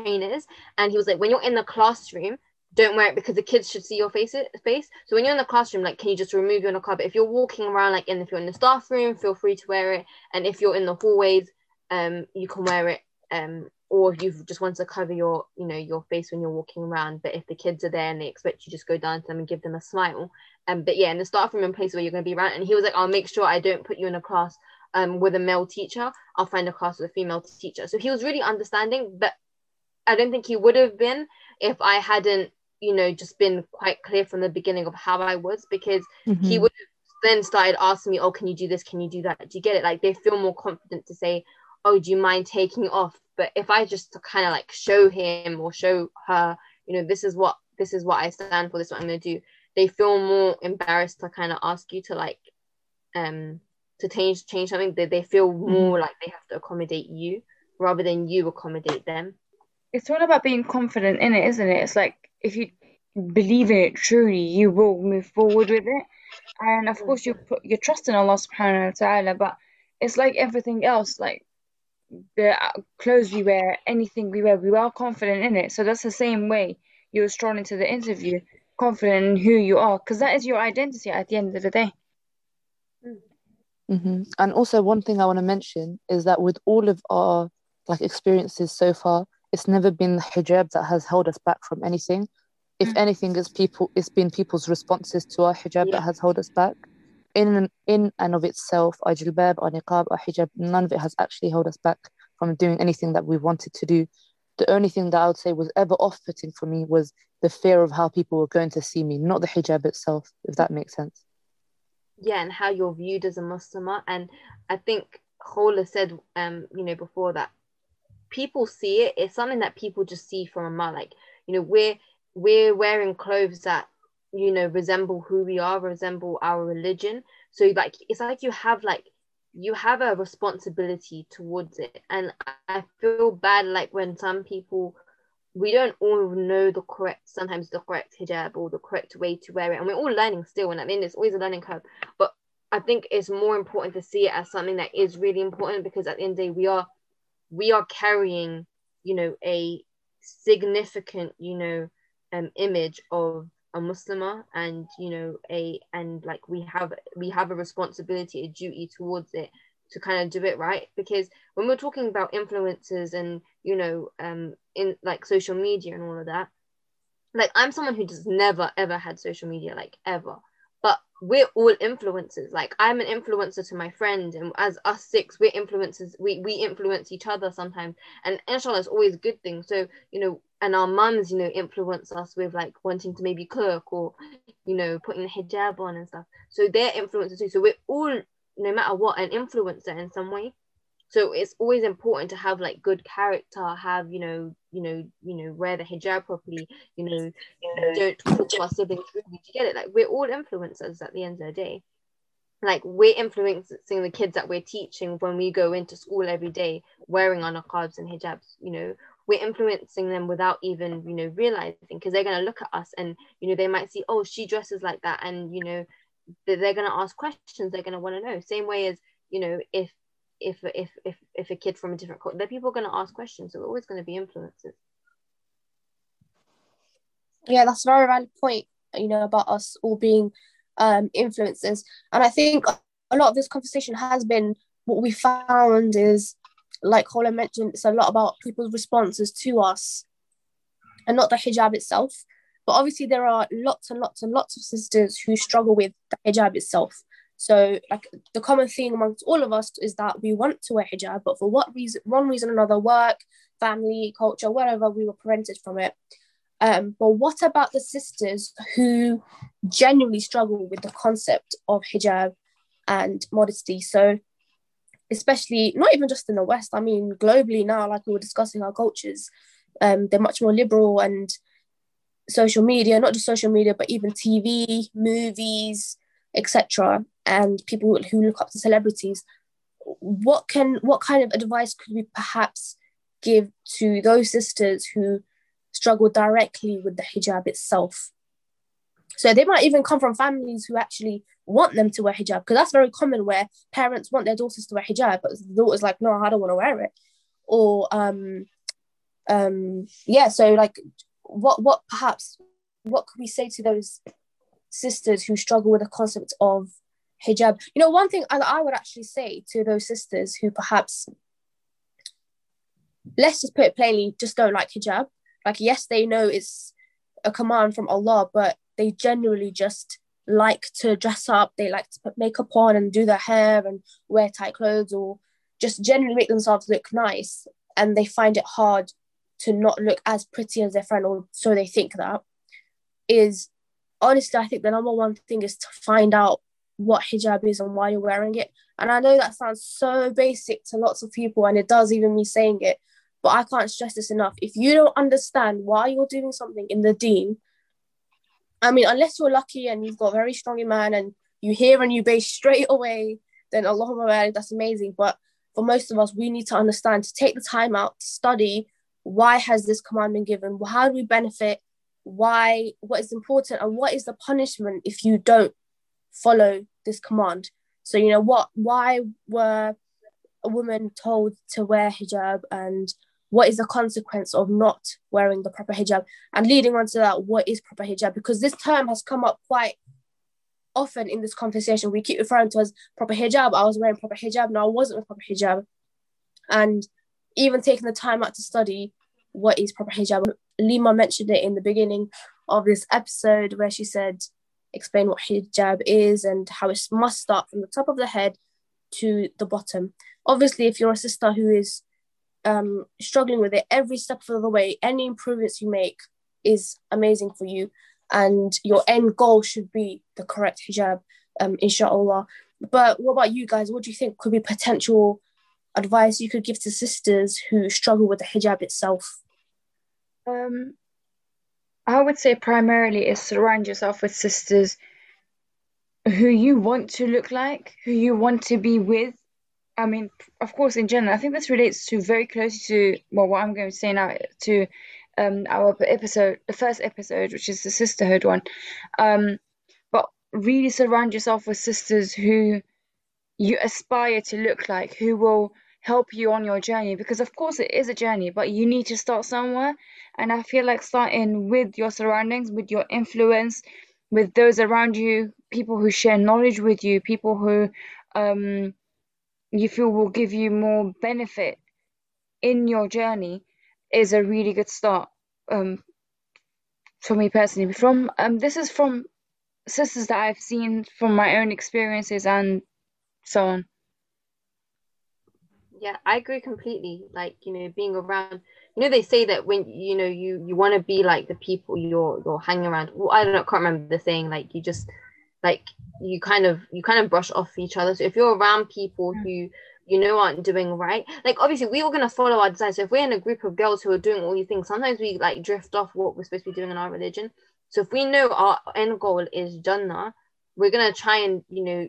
trainers. And he was like, when you're in the classroom, don't wear it because the kids should see your face face. So when you're in the classroom, like, can you just remove your niqab? If you're walking around, like, in if you're in the staff room, feel free to wear it. And if you're in the hallways, um, you can wear it um or if you just want to cover your you know your face when you're walking around but if the kids are there and they expect you just go down to them and give them a smile um but yeah in the staff room and place where you're going to be around and he was like i'll make sure i don't put you in a class um with a male teacher i'll find a class with a female teacher so he was really understanding but i don't think he would have been if i hadn't you know just been quite clear from the beginning of how i was because mm-hmm. he would have then started asking me oh can you do this? Can you do that? Do you get it? Like they feel more confident to say oh do you mind taking off? But if i just kind of like show him or show her you know this is what this is what i stand for this is what i'm going to do they feel more embarrassed to kind of ask you to like um to change change something. They, they feel mm-hmm. more like they have to accommodate you rather than you accommodate them it's all about being confident in it isn't it it's like if you believe in it truly you will move forward with it and of course you put your trust in allah subhanahu wa ta'ala but it's like everything else like the clothes we wear, anything we wear, we are confident in it. So that's the same way you're strolling into the interview, confident in who you are, because that is your identity at the end of the day. Mm-hmm. And also, one thing I want to mention is that with all of our like experiences so far, it's never been the hijab that has held us back from anything. If mm-hmm. anything, it's people, it's been people's responses to our hijab yeah. that has held us back in in and of itself, our jilbab, our niqab, our hijab, none of it has actually held us back from doing anything that we wanted to do. The only thing that I would say was ever off-putting for me was the fear of how people were going to see me, not the hijab itself, if that makes sense. Yeah, and how you're viewed as a Muslimah. And I think Khawla said, um, you know, before that people see it. It's something that people just see from a man. Like, you know, we're we're wearing clothes that you know resemble who we are resemble our religion so like it's like you have like you have a responsibility towards it and i feel bad like when some people we don't all know the correct sometimes the correct hijab or the correct way to wear it and we're all learning still and i mean it's always a learning curve but i think it's more important to see it as something that is really important because at the end of the day we are we are carrying you know a significant you know um image of a Muslimah and you know a and like we have we have a responsibility a duty towards it to kind of do it right. Because when we're talking about influencers and you know um in like social media and all of that like I'm someone who just never ever had social media like ever but we're all influencers. Like i'm an influencer to my friend and as us six we're influencers. We we influence each other sometimes. And inshallah it's always a good thing so you know and our mums you know influence us with like wanting to maybe cook or you know putting the hijab on and stuff. So they're influencers too. So we're all no matter what an influencer in some way so it's always important to have like good character have you know you know you know wear the hijab properly you know, you know don't talk to our siblings rudely you get it? Like we're all influencers at the end of the day. Like we're influencing the kids that we're teaching when we go into school every day wearing our niqabs and hijabs you know. We're influencing them without even you know realizing because they're going to look at us and you know they might see oh she dresses like that and you know they're going to ask questions they're going to want to know. Same way as you know if if if if if a kid from a different culture, people are going to ask questions. So we're always going to be influencers. Yeah, that's a very valid point. You know about us all being um, influencers, and I think a lot of this conversation has been what we found is like Khawla mentioned, it's a lot about people's responses to us, and not the hijab itself. But obviously, there are lots and lots and lots of sisters who struggle with the hijab itself. So, like the common thing amongst all of us is that we want to wear hijab, but for what reason, one reason or another, work, family, culture, wherever, we were prevented from it. Um, but what about the sisters who genuinely struggle with the concept of hijab and modesty? So, especially not even just in the West, I mean, globally now, like we were discussing our cultures, um, they're much more liberal and social media, not just social media, but even TV, movies, etc and people who look up to celebrities what can what kind of advice could we perhaps give to those sisters who struggle directly with the hijab itself? So they might even come from families who actually want them to wear hijab because that's very common where parents want their daughters to wear hijab but the daughter's like no i don't want to wear it. Or um um yeah so like what what perhaps what could we say to those sisters who struggle with the concept of hijab. You know, one thing I, I would actually say to those sisters who perhaps, let's just put it plainly, just don't like hijab. Like, yes, they know it's a command from Allah, but they generally just like to dress up. They like to put makeup on and do their hair and wear tight clothes or just generally make themselves look nice. And they find it hard to not look as pretty as their friend, or so they think that. Is honestly, I think the number one thing is to find out what hijab is and why you're wearing it. And I know that sounds so basic to lots of people, and it does even me saying it, but I can't stress this enough. If you don't understand why you're doing something in the deen, I mean, unless you're lucky and you've got a very strong iman and you hear and you base straight away, then Allah, that's amazing. But for most of us, we need to understand to take the time out to study why has this command been given? How do we benefit? Why? What is important? And what is the punishment if you don't follow this command. So, you know, what, why were a woman told to wear hijab and what is the consequence of not wearing the proper hijab? And leading on to that, what is proper hijab? Because this term has come up quite often in this conversation. We keep referring to as proper hijab. I was wearing proper hijab, no, I wasn't with proper hijab. And even taking the time out to study what is proper hijab. Lima mentioned it in the beginning of this episode where she said explain what hijab is and how it must start from the top of the head to the bottom. Obviously, if you're a sister who is um, struggling with it every step of the way, any improvements you make is amazing for you. And your end goal should be the correct hijab, um, inshallah. But what about you guys? What do you think could be potential advice you could give to sisters who struggle with the hijab itself? Um, I would say primarily is surround yourself with sisters who you want to look like, who you want to be with. I mean, of course, in general, I think this relates to very closely to well, what I'm going to say now to um, our episode, the first episode, which is the sisterhood one. Um, but really surround yourself with sisters who you aspire to look like, who will help you on your journey because of course it is a journey but you need to start somewhere and i feel like starting with your surroundings with your influence with those around you people who share knowledge with you people who um, you feel will give you more benefit in your journey is a really good start um, for me personally from um, this is from sisters that I've seen from my own experiences and so on. Yeah, I agree completely. Like, you know, being around, you know, they say that when you know you you want to be like the people you're you're hanging around. Well, I don't know, can't remember the saying. Like, you just like you kind of you kind of brush off each other. So if you're around people Mm. who you know aren't doing right, like obviously we all gonna follow our desires So if we're in a group of girls who are doing all these things, sometimes we like drift off what we're supposed to be doing in our religion. So if we know our end goal is Jannah, we're gonna try and you know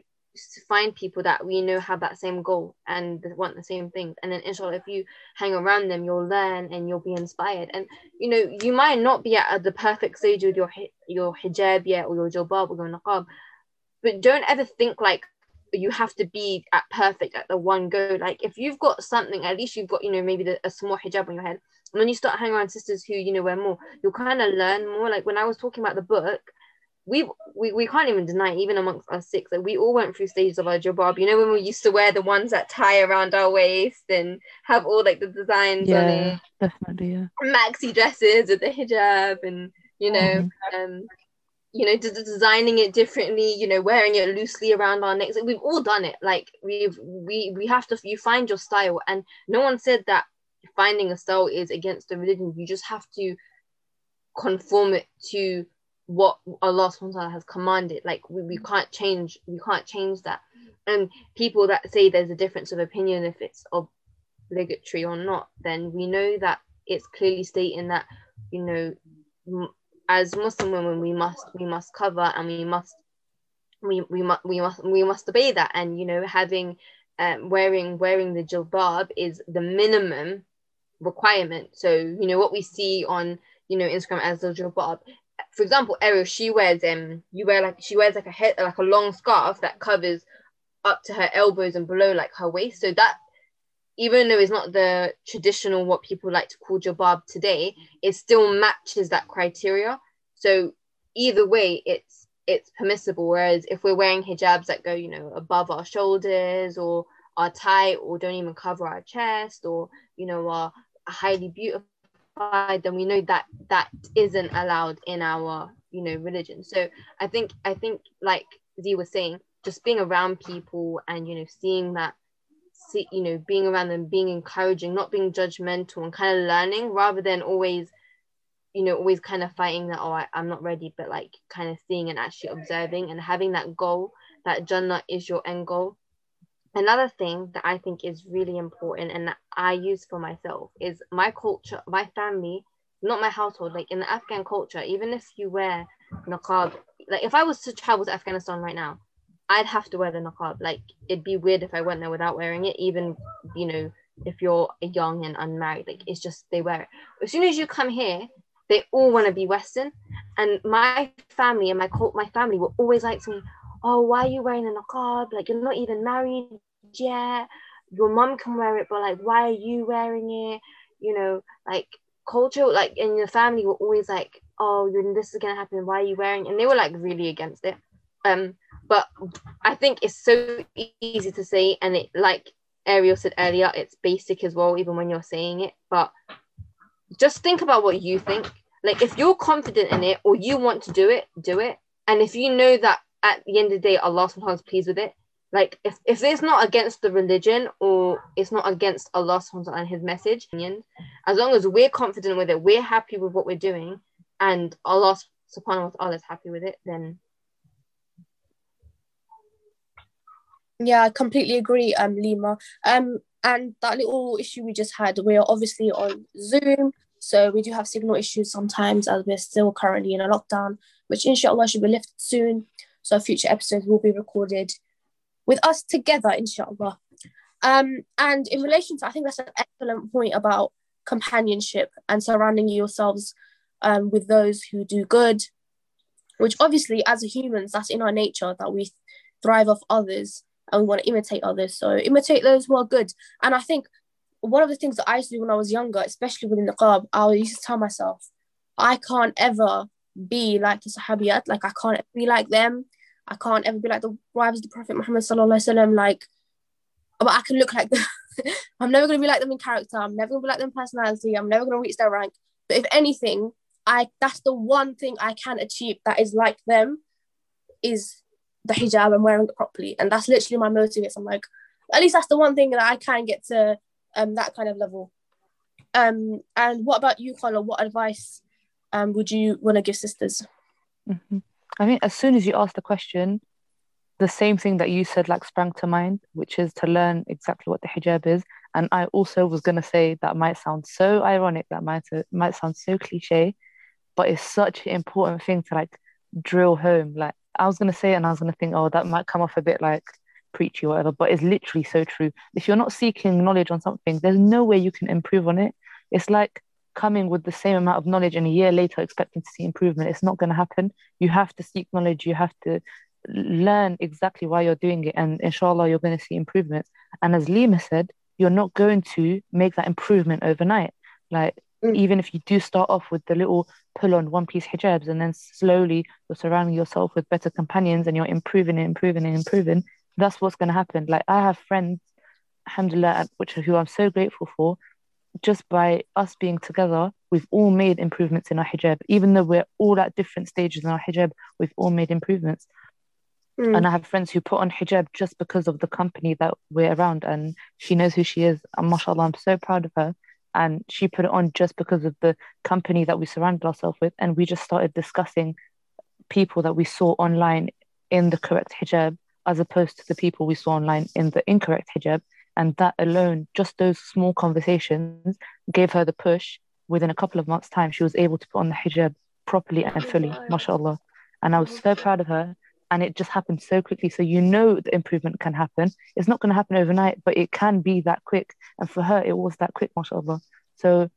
find people that we know have that same goal and want the same things. And then inshallah, if you hang around them, you'll learn and you'll be inspired. And you know you might not be at the perfect stage with your your hijab yet or your jilbab or your niqab, but don't ever think like you have to be at perfect at the one go. Like if you've got something, at least you've got you know maybe the, a small hijab on your head. And when you start hanging around sisters who you know wear more, you'll kind of learn more. Like when I was talking about the book, we we we can't even deny even amongst us six that we all went through stages of our jilbab. You know when we used to wear the ones that tie around our waist and have all like the designs on it, Yeah, definitely. Yeah. maxi dresses with the hijab, and you know Mhm. um you know d- designing it differently you know wearing it loosely around our necks like, we've all done it like we've we we have to you find your style and no one said that finding a style is against the religion you just have to conform it to what Allah subhanahu wa ta'ala has commanded like we, we can't change we can't change that and people that say there's a difference of opinion if it's obligatory or not then we know that it's clearly stating that you know as Muslim women, we must we must cover and we must we we must we must we must obey that. And you know, having um, wearing wearing the jilbab is the minimum requirement. So you know what we see on you know Instagram as the jilbab. For example, Ariel, she wears um you wear like she wears like a head like a long scarf that covers up to her elbows and below like her waist. So that even though it's not the traditional what people like to call jilbab today, it still matches that criteria. So either way, it's it's permissible. Whereas if we're wearing hijabs that go, you know, above our shoulders or are tight or don't even cover our chest or you know are highly then we know that that isn't allowed in our you know religion. So I think I think like Zay was saying, just being around people and you know seeing that see you know being around them being encouraging not being judgmental and kind of learning rather than always you know always kind of fighting that oh I, i'm not ready but like kind of seeing and actually observing and having that goal that jannah is your end goal another thing that i think is really important and that i use for myself is my culture my family not my household like in the afghan culture even if you wear niqab like if i was to travel to afghanistan right now I'd have to wear the niqab. Like it'd be weird if I went there without wearing it, even you know, if you're young and unmarried. Like it's just they wear it. As soon as you come here, they all want to be Western. And my family and my cult my family were always like to me, Oh, why are you wearing a niqab? Like you're not even married yet. Your mom can wear it, but like why are you wearing it? You know, like culture, like in your family were always like, Oh, this is gonna happen, why are you wearing? And they were like really against it. Um, but I think it's so easy to say, and it like Ariel said earlier, it's basic as well, even when you're saying it. But just think about what you think. Like if you're confident in it or you want to do it, do it. And if you know that at the end of the day, Allah subhanahu pleased with it, like if, if it's not against the religion or it's not against Allah subhanahu and his message, as long as we're confident with it, we're happy with what we're doing, and Allah subhanahu wa ta'ala is happy with it, then Yeah, I completely agree, um, Lima. Um, and that little issue we just had, we're obviously on Zoom, so we do have signal issues sometimes as we're still currently in a lockdown, which inshallah should be lifted soon. So future episodes will be recorded with us together, inshallah. Um, and in relation to, I think that's an excellent point about companionship and surrounding yourselves um, with those who do good, which obviously, as humans, that's in our nature that we thrive off others and we want to imitate others. So imitate those who are good. And I think one of the things that I used to do when I was younger, especially within the club, I used to tell myself, I can't ever be like the Sahabiyat, like I can't be like them. I can't ever be like the wives of the Prophet Muhammad sallallahu. Like, but I can look like them. I'm never gonna be like them in character. I'm never gonna be like them in personality. I'm never gonna reach their rank. But if anything, I that's the one thing I can achieve that is like them. is the hijab and wearing it properly. And that's literally my motive. I'm like, at least that's the one thing that I can get to um, that kind of level. Um, and what about you, Khawla? What advice um, would you want to give sisters? Mm-hmm. I think as soon as you asked the question, the same thing that you said like sprang to mind, which is to learn exactly what the hijab is. And I also was gonna say that might sound so ironic, that might might sound so cliche, but it's such an important thing to like drill home. Like I was gonna say, and I was gonna think, oh, that might come off a bit like preachy or whatever, but it's literally so true. If you're not seeking knowledge on something, there's no way you can improve on it. It's like coming with the same amount of knowledge and a year later expecting to see improvement. It's not going to happen. You have to seek knowledge. You have to learn exactly why you're doing it, and inshallah, you're going to see improvements. And as Lima said, you're not going to make that improvement overnight. Like mm. even if you do start off with the little pull on one piece hijabs and then slowly you're surrounding yourself with better companions and you're improving and improving and improving that's what's going to happen like i have friends alhamdulillah which who i'm so grateful for just by us being together we've all made improvements in our hijab even though we're all at different stages in our hijab we've all made improvements mm. and i have friends who put on hijab just because of the company that we're around and she knows who she is and mashallah i'm so proud of her and she put it on just because of the company that we surrounded ourselves with and we just started discussing people that we saw online in the correct hijab as opposed to the people we saw online in the incorrect hijab. And that alone, just those small conversations, gave her the push. Within a couple of months' time, she was able to put on the hijab properly and fully, mashallah. And I was so proud of her. And it just happened so quickly. So you know the improvement can happen. It's not going to happen overnight, but it can be that quick. And for her, it was that quick, mashallah. So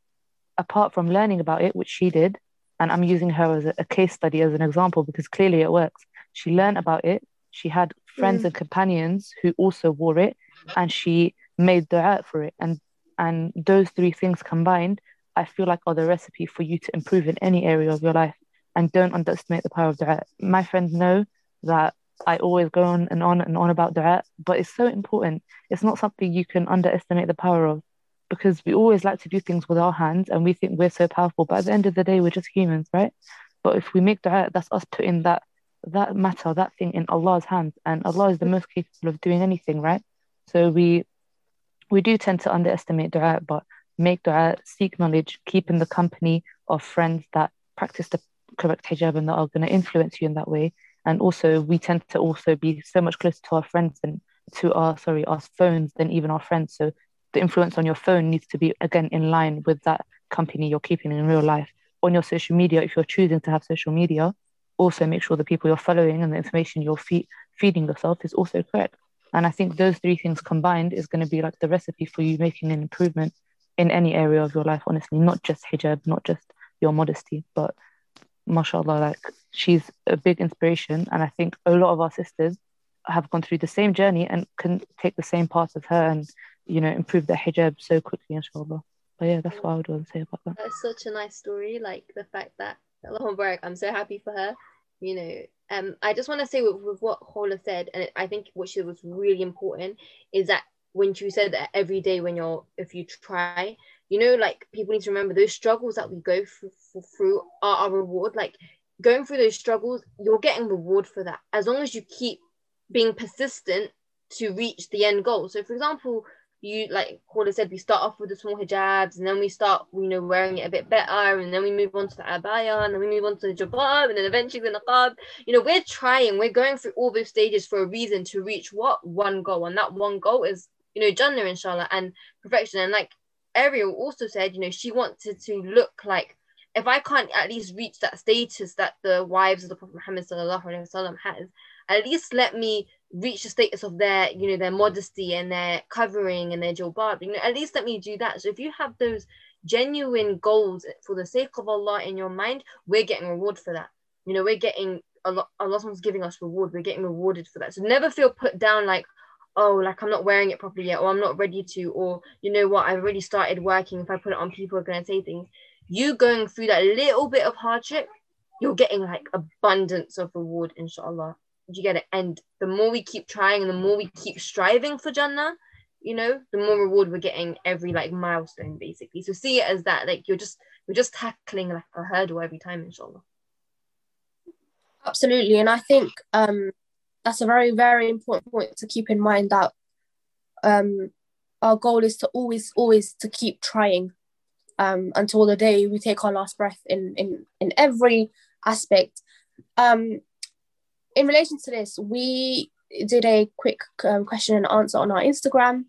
apart from learning about it, which she did, and I'm using her as a, a case study as an example because clearly it works. She learned about it. She had friends mm. and companions who also wore it and she made dua for it. And and those three things combined i feel like are the recipe for you to improve in any area of your life. And don't underestimate the power of dua my friends know that i always go on and on and on about dua but it's so important. It's not something you can underestimate the power of because we always like to do things with our hands and we think we're so powerful but at the end of the day we're just humans right? But if we make dua that's us putting that that matter, that thing in Allah's hands, and Allah is the most capable of doing anything, right? So we we do tend to underestimate dua, but make dua, seek knowledge, keep in the company of friends that practice the correct hijab and that are going to influence you in that way. And also, we tend to also be so much closer to our friends than to our sorry our phones than even our friends. So the influence on your phone needs to be again in line with that company you're keeping in real life. On your social media, if you're choosing to have social media, also make sure the people you're following and the information you're fe- feeding yourself is also correct. And I think those three things combined is going to be like the recipe for you making an improvement in any area of your life, honestly, not just hijab, not just your modesty, but mashallah, like she's a big inspiration. And I think a lot of our sisters have gone through the same journey and can take the same path as her and, you know, improve their hijab so quickly, inshallah. But yeah, that's what I would want to say about that. That's such a nice story. Like the fact that oh, I'm so happy for her you know um i just want to say with, with what Khawla said and i think what she was really important is that when she said that every day when you're if you try you know like people need to remember those struggles that we go through, through are our reward. Like going through those struggles you're getting reward for that as long as you keep being persistent to reach the end goal. So for example you like Paula said, we start off with the small hijabs and then we start, you know, wearing it a bit better and then we move on to the abaya and then we move on to the jilbab and then eventually the niqab. You know, we're trying, we're going through all those stages for a reason to reach what one goal, and that one goal is, you know, Jannah inshallah and perfection. And like Ariel also said, you know, she wanted to look like if I can't at least reach that status that the wives of the Prophet Muhammad has, at least let me reach the status of their you know their modesty and their covering and their jilbab you know at least let me do that. So if you have those genuine goals for the sake of allah in your mind we're getting reward for that. You know we're getting a lot allah's giving us reward. We're getting rewarded for that. So never feel put down like oh like i'm not wearing it properly yet or i'm not ready to or you know what i've already started working if i put it on people are going to say things. You going through that little bit of hardship you're getting like abundance of reward inshallah you get it? And the more we keep trying and the more we keep striving for Jannah, you know, the more reward we're getting every like milestone basically. So see it as that, like you're just you're just tackling like a hurdle every time, inshallah. Absolutely, and I think um, that's a very, very important point to keep in mind that um, our goal is to always, always to keep trying um, until the day we take our last breath in in in every aspect. Um, in relation to this, we did a quick um, question and answer on our Instagram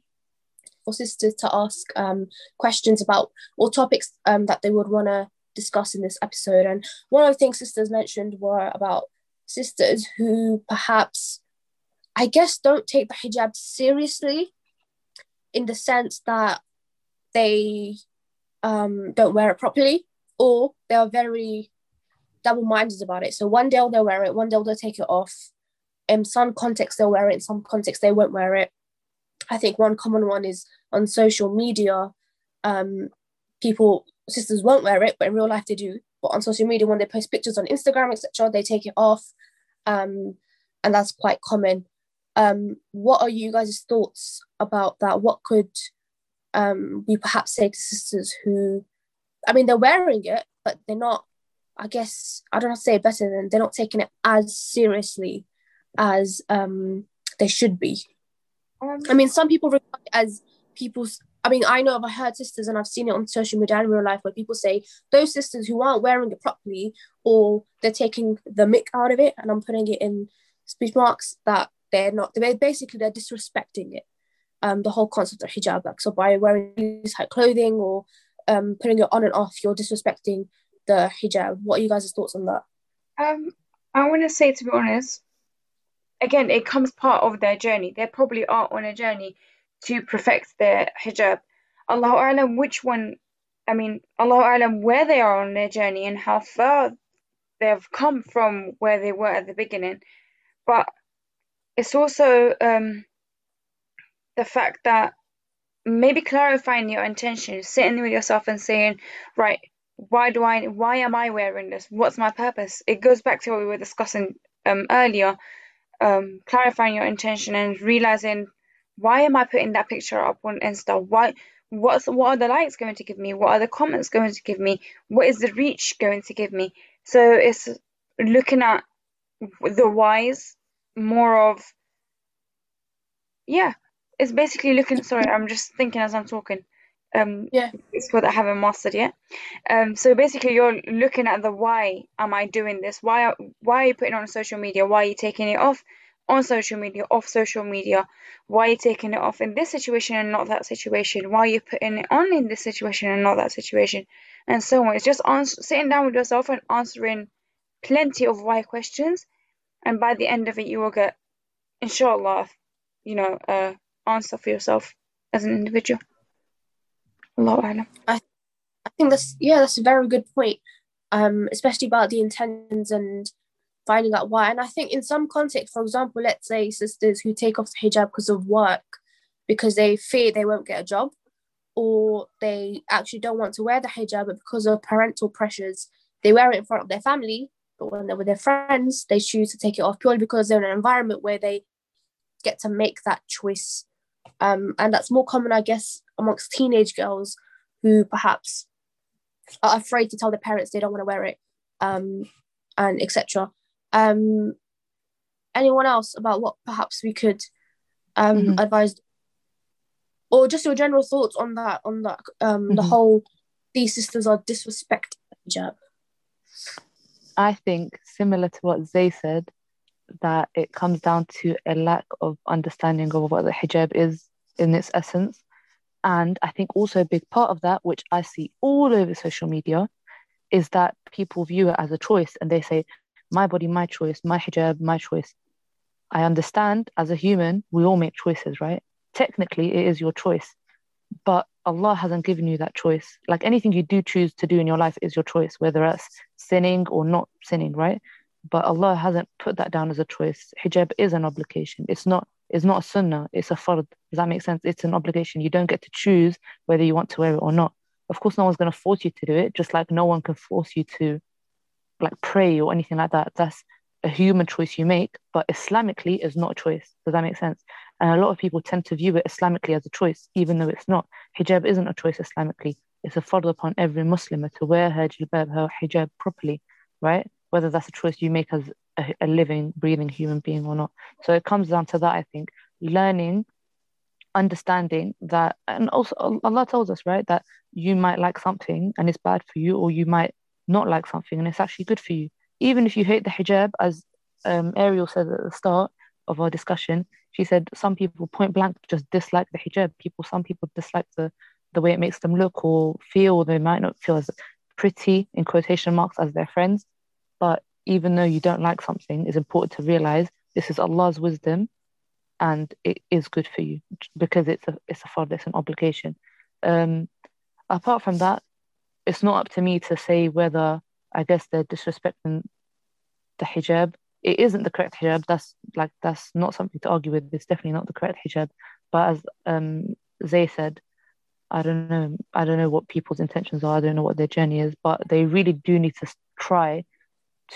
for sisters to ask um, questions about or topics um, that they would want to discuss in this episode. And one of the things sisters mentioned were about sisters who perhaps, I guess, don't take the hijab seriously in the sense that they um, don't wear it properly or they are very double minded about it. So one day they'll wear it, one day they'll take it off. In some contexts, they'll wear it, in some contexts, they won't wear it. I think one common one is on social media. Um, people, sisters won't wear it, but in real life they do. But on social media, when they post pictures on Instagram, etc., they take it off. Um, and that's quite common. Um, what are you guys' thoughts about that? What could um, we perhaps say to sisters who, I mean, they're wearing it, but they're not, I guess, I don't know to say it better than they're not taking it as seriously as um, they should be. Um, I mean, some people regard it as people's. I mean, I know I've heard sisters and I've seen it on social media and real life where people say those sisters who aren't wearing it properly or they're taking the mick out of it, and I'm putting it in speech marks that they're not. They're basically they're disrespecting it. Um, the whole concept of hijab, like so by wearing type clothing or um, putting it on and off, you're disrespecting the hijab. What are you guys' thoughts on that? Um, I want to say, to be honest, again, it comes part of their journey. They probably are on a journey to perfect their hijab. Allahu Alam, which one, I mean, Allahu Alam, where they are on their journey and how far they've come from where they were at the beginning. But it's also um, the fact that maybe clarifying your intention, sitting with yourself and saying, right, why do I, why am I wearing this? What's my purpose? It goes back to what we were discussing um, earlier um, clarifying your intention and realizing why am I putting that picture up on Insta? Why? What's what are the likes going to give me? What are the comments going to give me? What is the reach going to give me? So it's looking at the whys more of yeah. It's basically looking. Sorry, I'm just thinking as I'm talking. Um, Yeah. it's what I haven't mastered yet. Um, so basically, you're looking at the why am I doing this? Why are, why are you putting it on social media? Why are you taking it off on social media, off social media? Why are you taking it off in this situation and not that situation? Why are you putting it on in this situation and not that situation? And so on. It's just ans- sitting down with yourself and answering plenty of why questions, and by the end of it, you will get, inshallah, you know, uh, answer for yourself as an individual. Alam. I think that's yeah, that's a very good point. Um, especially about the intentions and finding out why. And I think in some context, for example, let's say sisters who take off the hijab because of work, because they fear they won't get a job, or they actually don't want to wear the hijab, but because of parental pressures, they wear it in front of their family. But when they're with their friends, they choose to take it off purely because they're in an environment where they get to make that choice. Um, and that's more common, I guess, amongst teenage girls who perhaps are afraid to tell their parents they don't want to wear it, um, and etc. Um, anyone else about what perhaps we could um, Mhm. advise, or just your general thoughts on that? On that, um, the Mhm. whole these sisters are disrespecting hijab. I think similar to what Zay said, that it comes down to a lack of understanding of what the hijab is in its essence. And I think also a big part of that, which I see all over social media, is that people view it as a choice and they say, my body, my choice, my hijab, my choice. I understand as a human, we all make choices, right? Technically, it is your choice, but Allah hasn't given you that choice. Like anything you do choose to do in your life is your choice, whether it's sinning or not sinning, right? But Allah hasn't put that down as a choice. Hijab is an obligation. It's not. It's not a sunnah. It's a fard. Does that make sense? It's an obligation. You don't get to choose whether you want to wear it or not. Of course, no one's going to force you to do it. Just like no one can force you to, like pray or anything like that. That's a human choice you make. But Islamically, is not a choice. Does that make sense? And a lot of people tend to view it Islamically as a choice, even though it's not. Hijab isn't a choice Islamically. It's a fard upon every Muslim to wear her jilbab, her hijab properly, right? Whether that's a choice you make as a, a living, breathing human being or not. So it comes down to that, I think, learning, understanding that, and also Allah tells us, right, that you might like something and it's bad for you, or you might not like something and it's actually good for you. Even if you hate the hijab, as um, Ariel said at the start of our discussion, she said some people point blank just dislike the hijab. People, some people dislike the the way it makes them look or feel. They might not feel as pretty in quotation marks as their friends, but even though you don't like something, it's important to realize this is Allah's wisdom, and it is good for you because it's a it's a fard, it's an obligation. Um, apart from that, it's not up to me to say whether I guess they're disrespecting the hijab it isn't the correct hijab. That's like that's not something to argue with. It's definitely not the correct hijab. But as um Zay said, I don't know. I don't know what people's intentions are. I don't know what their journey is. But they really do need to try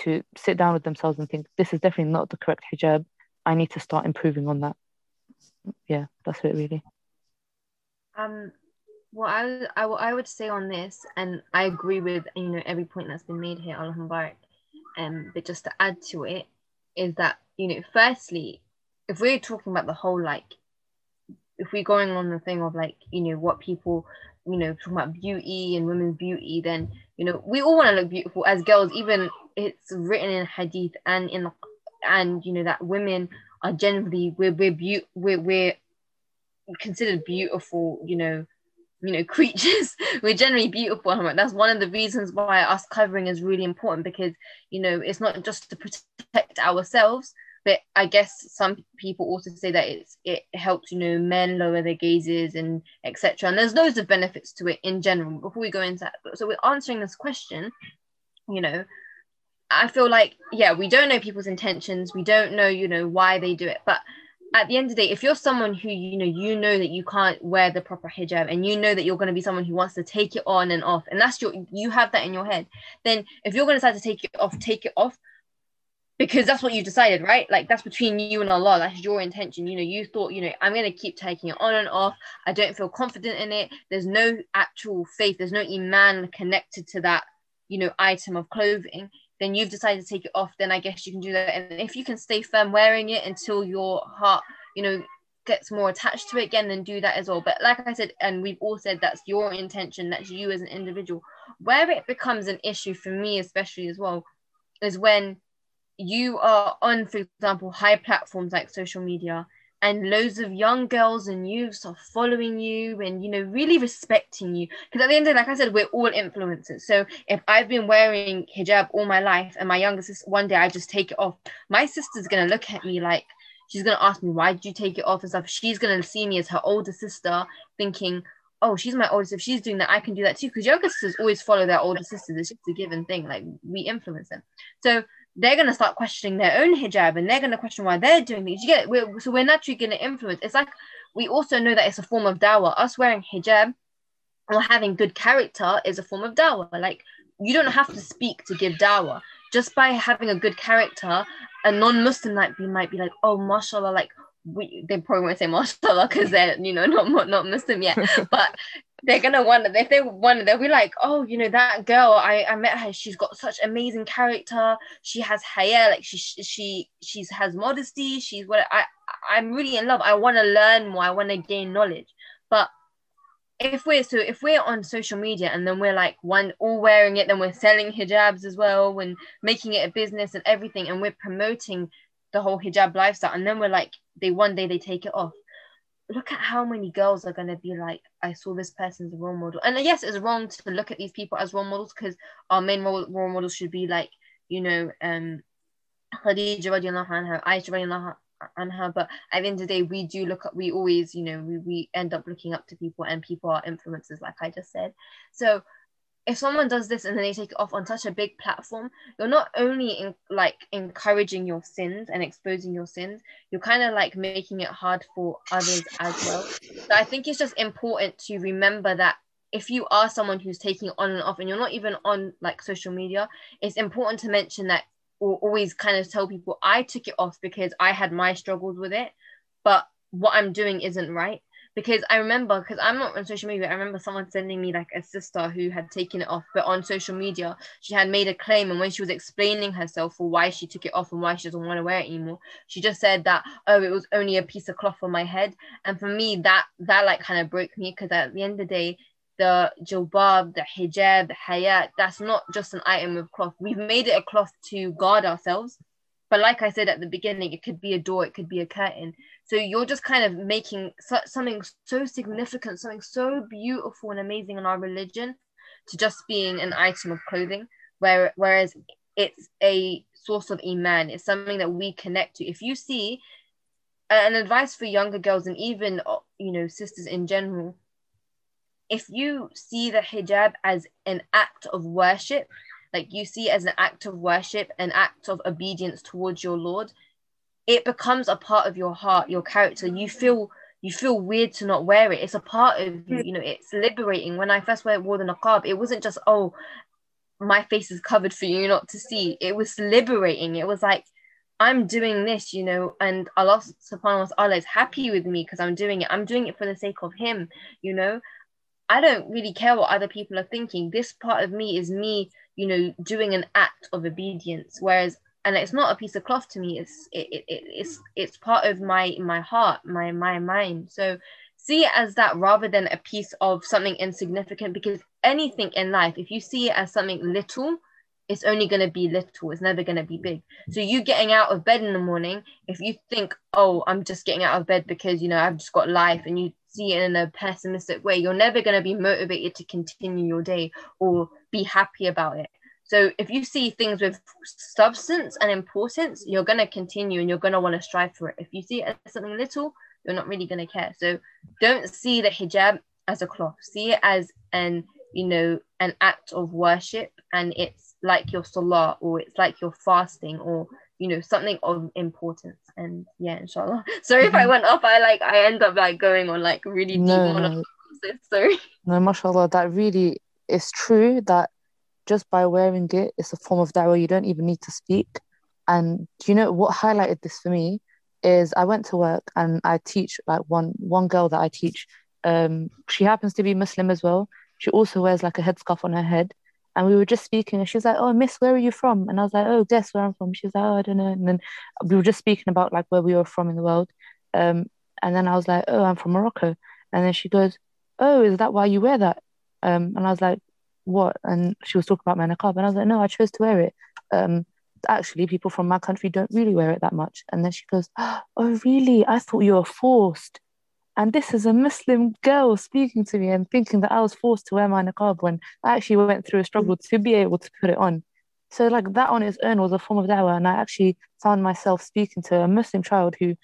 to sit down with themselves and think this is definitely not the correct hijab. I need to start improving on that. Yeah, that's it really. Um, what I, I, I would say on this, and I agree with you know every point that's been made here, Allah um, but just to add to it, is that you know firstly if we're talking about the whole like if we're going on the thing of like you know what people you know talking about beauty and women's beauty then you know we all want to look beautiful as girls even it's written in hadith and in and you know that women are generally we're we're, be- we're, we're considered beautiful you know you know creatures. We're generally beautiful that's one of the reasons why us covering is really important because you know it's not just to protect ourselves but i guess some people also say that it's it helps you know men lower their gazes and etc and there's loads of benefits to it in general. Before we go into that so we're answering this question you know i feel like yeah we don't know people's intentions. We don't know you know why they do it. But at the end of the day, if you're someone who you know you know that you can't wear the proper hijab and you know that you're going to be someone who wants to take it on and off, and that's your you have that in your head, then if you're going to decide to take it off, take it off because that's what you decided, right? Like that's between you and Allah. That's your intention. You know, you thought, you know, I'm going to keep taking it on and off. I don't feel confident in it. There's no actual faith. There's no iman connected to that, you know, item of clothing then you've decided to take it off, then I guess you can do that. And if you can stay firm wearing it until your heart, you know, gets more attached to it again, then do that as well. But like I said, and we've all said that's your intention, that's you as an individual. Where it becomes an issue for me, especially as well, is when you are on, for example, high platforms like social media and loads of young girls and youths are following you and you know really respecting you. Because at the end of the like i said we're all influencers. So if i've been wearing hijab all my life and my younger sister one day i just take it off my sister's gonna look at me like she's gonna ask me why did you take it off? and stuff. She's gonna see me as her older sister thinking oh she's my oldest if she's doing that. I can do that too. Because younger sisters always follow their older sisters. It's just a given thing. Like we influence them. So they're going to start questioning their own hijab and they're going to question why they're doing these. You get we're, so we're naturally going to influence. It's like we also know that it's a form of dawah. Us wearing hijab or having good character is a form of dawah. Like you don't have to speak to give dawah. Just by having a good character, a non-Muslim might be might be like, oh, mashallah, like we, they probably won't say mashallah because they're you know not not Muslim yet, but they're gonna wonder if they wonder they'll be like oh you know that girl I, I met her she's got such amazing character she has hair like she she she's has modesty she's what I I'm really in love I want to learn more I want to gain knowledge. But if we're so if we're on social media and then we're like one all wearing it then we're selling hijabs as well and making it a business and everything and we're promoting the whole hijab lifestyle and then we're like they one day they take it off look at how many girls are going to be like i saw this person's role model and yes it's wrong to look at these people as role models because our main role, role models should be like you know um Khadija radiallahu anha, Aisha radiallahu anha, but at the end of the day, we do look up, we always, you know, we, we end up looking up to people and people are influencers, like I just said. So if someone does this and then they take it off on such a big platform, you're not only in, like encouraging your sins and exposing your sins, you're kind of like making it hard for others as well. So I think it's just important to remember that if you are someone who's taking on and off and you're not even on like social media, it's important to mention that or always kind of tell people I took it off because I had my struggles with it, but what I'm doing isn't right because I remember because I'm not on social media. I remember someone sending me like a sister who had taken it off, but on social media she had made a claim, and when she was explaining herself for why she took it off and why she doesn't want to wear it anymore, she just said that oh it was only a piece of cloth on my head, and for me that that like kind of broke me because at the end of the day the jilbab, the hijab, the hayat, that's not just an item of cloth. We've made it a cloth to guard ourselves. But like I said at the beginning, it could be a door, it could be a curtain. So you're just kind of making so- something so significant, something so beautiful and amazing in our religion to just being an item of clothing, where, whereas it's a source of iman. It's something that we connect to. If you see an advice for younger girls and even uh, you know sisters in general, if you see the hijab as an act of worship, like you see as an act of worship, an act of obedience towards your Lord, it becomes a part of your heart, your character. You feel you feel weird to not wear it. It's a part of you, mm. you know, it's liberating. When I first wore the niqab, it wasn't just, oh, my face is covered for you not to see. It was liberating. It was like, I'm doing this, you know, and Allah subhanahu wa ta'ala is happy with me because I'm doing it. I'm doing it for the sake of Him, you know. I don't really care what other people are thinking. This part of me is me, you know, doing an act of obedience. Whereas, and it's not a piece of cloth to me. It's it, it, it's it's part of my my heart, my my mind. So see it as that rather than a piece of something insignificant. Because anything in life, if you see it as something little, it's only going to be little it's never going to be big so you getting out of bed in the morning if you think oh i'm just getting out of bed because you know i've just got life and you see it in a pessimistic way you're never going to be motivated to continue your day or be happy about it so if you see things with substance and importance you're going to continue and you're going to want to strive for it. If you see it as something little you're not really going to care. So don't see the hijab as a cloth. See it as an you know an act of worship and it's like your salah or it's like your fasting or you know something of importance. And yeah inshallah. Sorry if i mm-hmm. went off i like i end up like going on like really deep no, no. sorry. No mashallah that really is true that just by wearing it it's a form of da'wah you don't even need to speak. And do you know what highlighted this for me is i went to work and i teach like one one girl that i teach um she happens to be muslim as well. She also wears like a headscarf on her head. And we were just speaking and she was like oh miss where are you from? And i was like oh guess where i'm from. She was like oh i don't know. And then we were just speaking about like where we were from in the world. Um and then i was like oh i'm from morocco. And then she goes oh is that why you wear that? Um and i was like what and she was talking about my niqab and i was like no i chose to wear it um actually people from my country don't really wear it that much and then she goes oh really i thought you were forced and this is a Muslim girl speaking to me and thinking that I was forced to wear my niqab when I actually went through a struggle to be able to put it on. So, like, that on its own was a form of da'wah. And I actually found myself speaking to a Muslim child who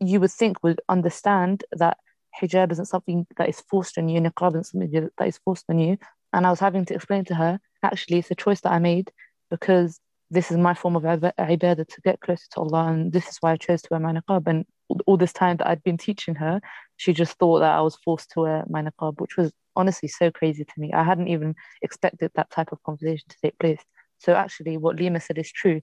you would think would understand that hijab isn't something that is forced on you, niqab isn't something that is forced on you. And I was having to explain to her, actually, it's a choice that I made because this is my form of ibadah to get closer to Allah. And this is why I chose to wear my niqab. And all this time that I'd been teaching her, she just thought that I was forced to wear my niqab, which was honestly so crazy to me. I hadn't even expected that type of conversation to take place. So actually, what Lima said is true.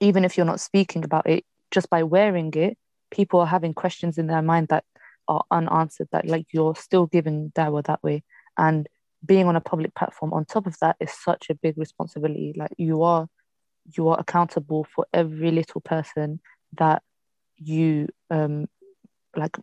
Even if you're not speaking about it, just by wearing it, people are having questions in their mind that are unanswered. That like you're still giving dawah that way, and being on a public platform on top of that is such a big responsibility. Like you are, you are accountable for every little person that you um like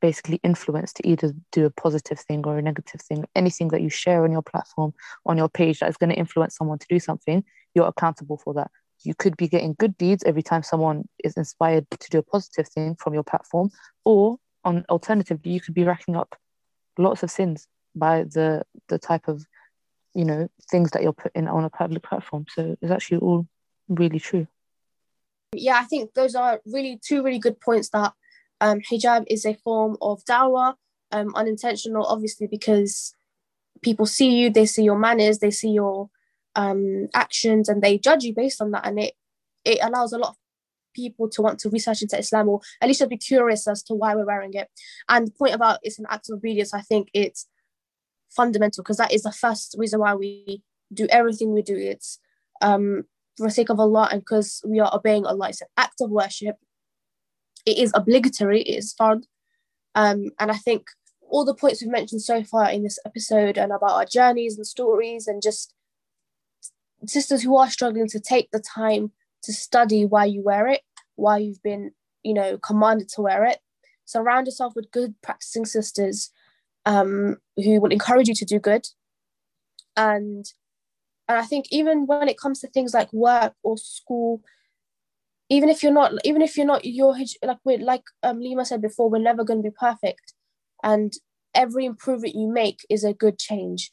basically influence to either do a positive thing or a negative thing. Anything that you share on your platform on your page that is going to influence someone to do something you're accountable for that. You could be getting good deeds every time someone is inspired to do a positive thing from your platform or on alternatively you could be racking up lots of sins by the the type of you know things that you're putting on a public platform so it's actually all really true yeah, I think those are really two really good points that um, hijab is a form of dawah, um, unintentional, obviously, because people see you, they see your manners, they see your um, actions, and they judge you based on that. And it it allows a lot of people to want to research into Islam or at least to be curious as to why we're wearing it. And the point about it's an act of obedience, I think it's fundamental because that is the first reason why we do everything we do. It's um, for the sake of Allah and because we are obeying Allah. It's an act of worship. It is obligatory, it is fard. Um, and I think all the points we've mentioned so far in this episode and about our journeys and stories and just sisters who are struggling to take the time to study why you wear it, why you've been, you know, commanded to wear it. Surround yourself with good practicing sisters um, who will encourage you to do good. And and I think even when it comes to things like work or school, even if you're not, even if you're not, your like we like um, Lima said before, we're never going to be perfect, and every improvement you make is a good change.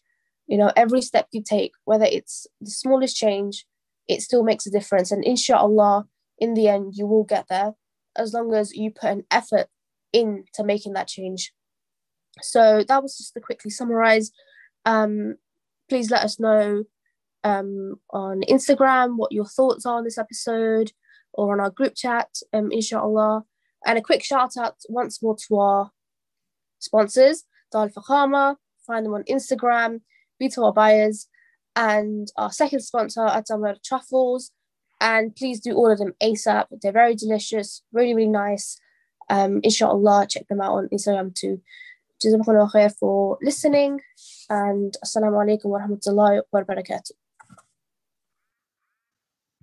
You know, every step you take, whether it's the smallest change, it still makes a difference. And inshallah, in the end, you will get there as long as you put an effort into making that change. So that was just to quickly summarize. Um, please let us know um, on Instagram what your thoughts are on this episode or on our group chat, um, inshallah. And a quick shout out once more to our sponsors, Dar Al Fakhama, find them on Instagram, Bito Buyers, and our second sponsor, At-Tamr Truffles. And please do order them ASAP. They're very delicious, really, really nice. Um, inshallah, check them out on Instagram too. Jazakumullah khair for listening and assalamu alaikum wa rahmatullahi wa barakatuh.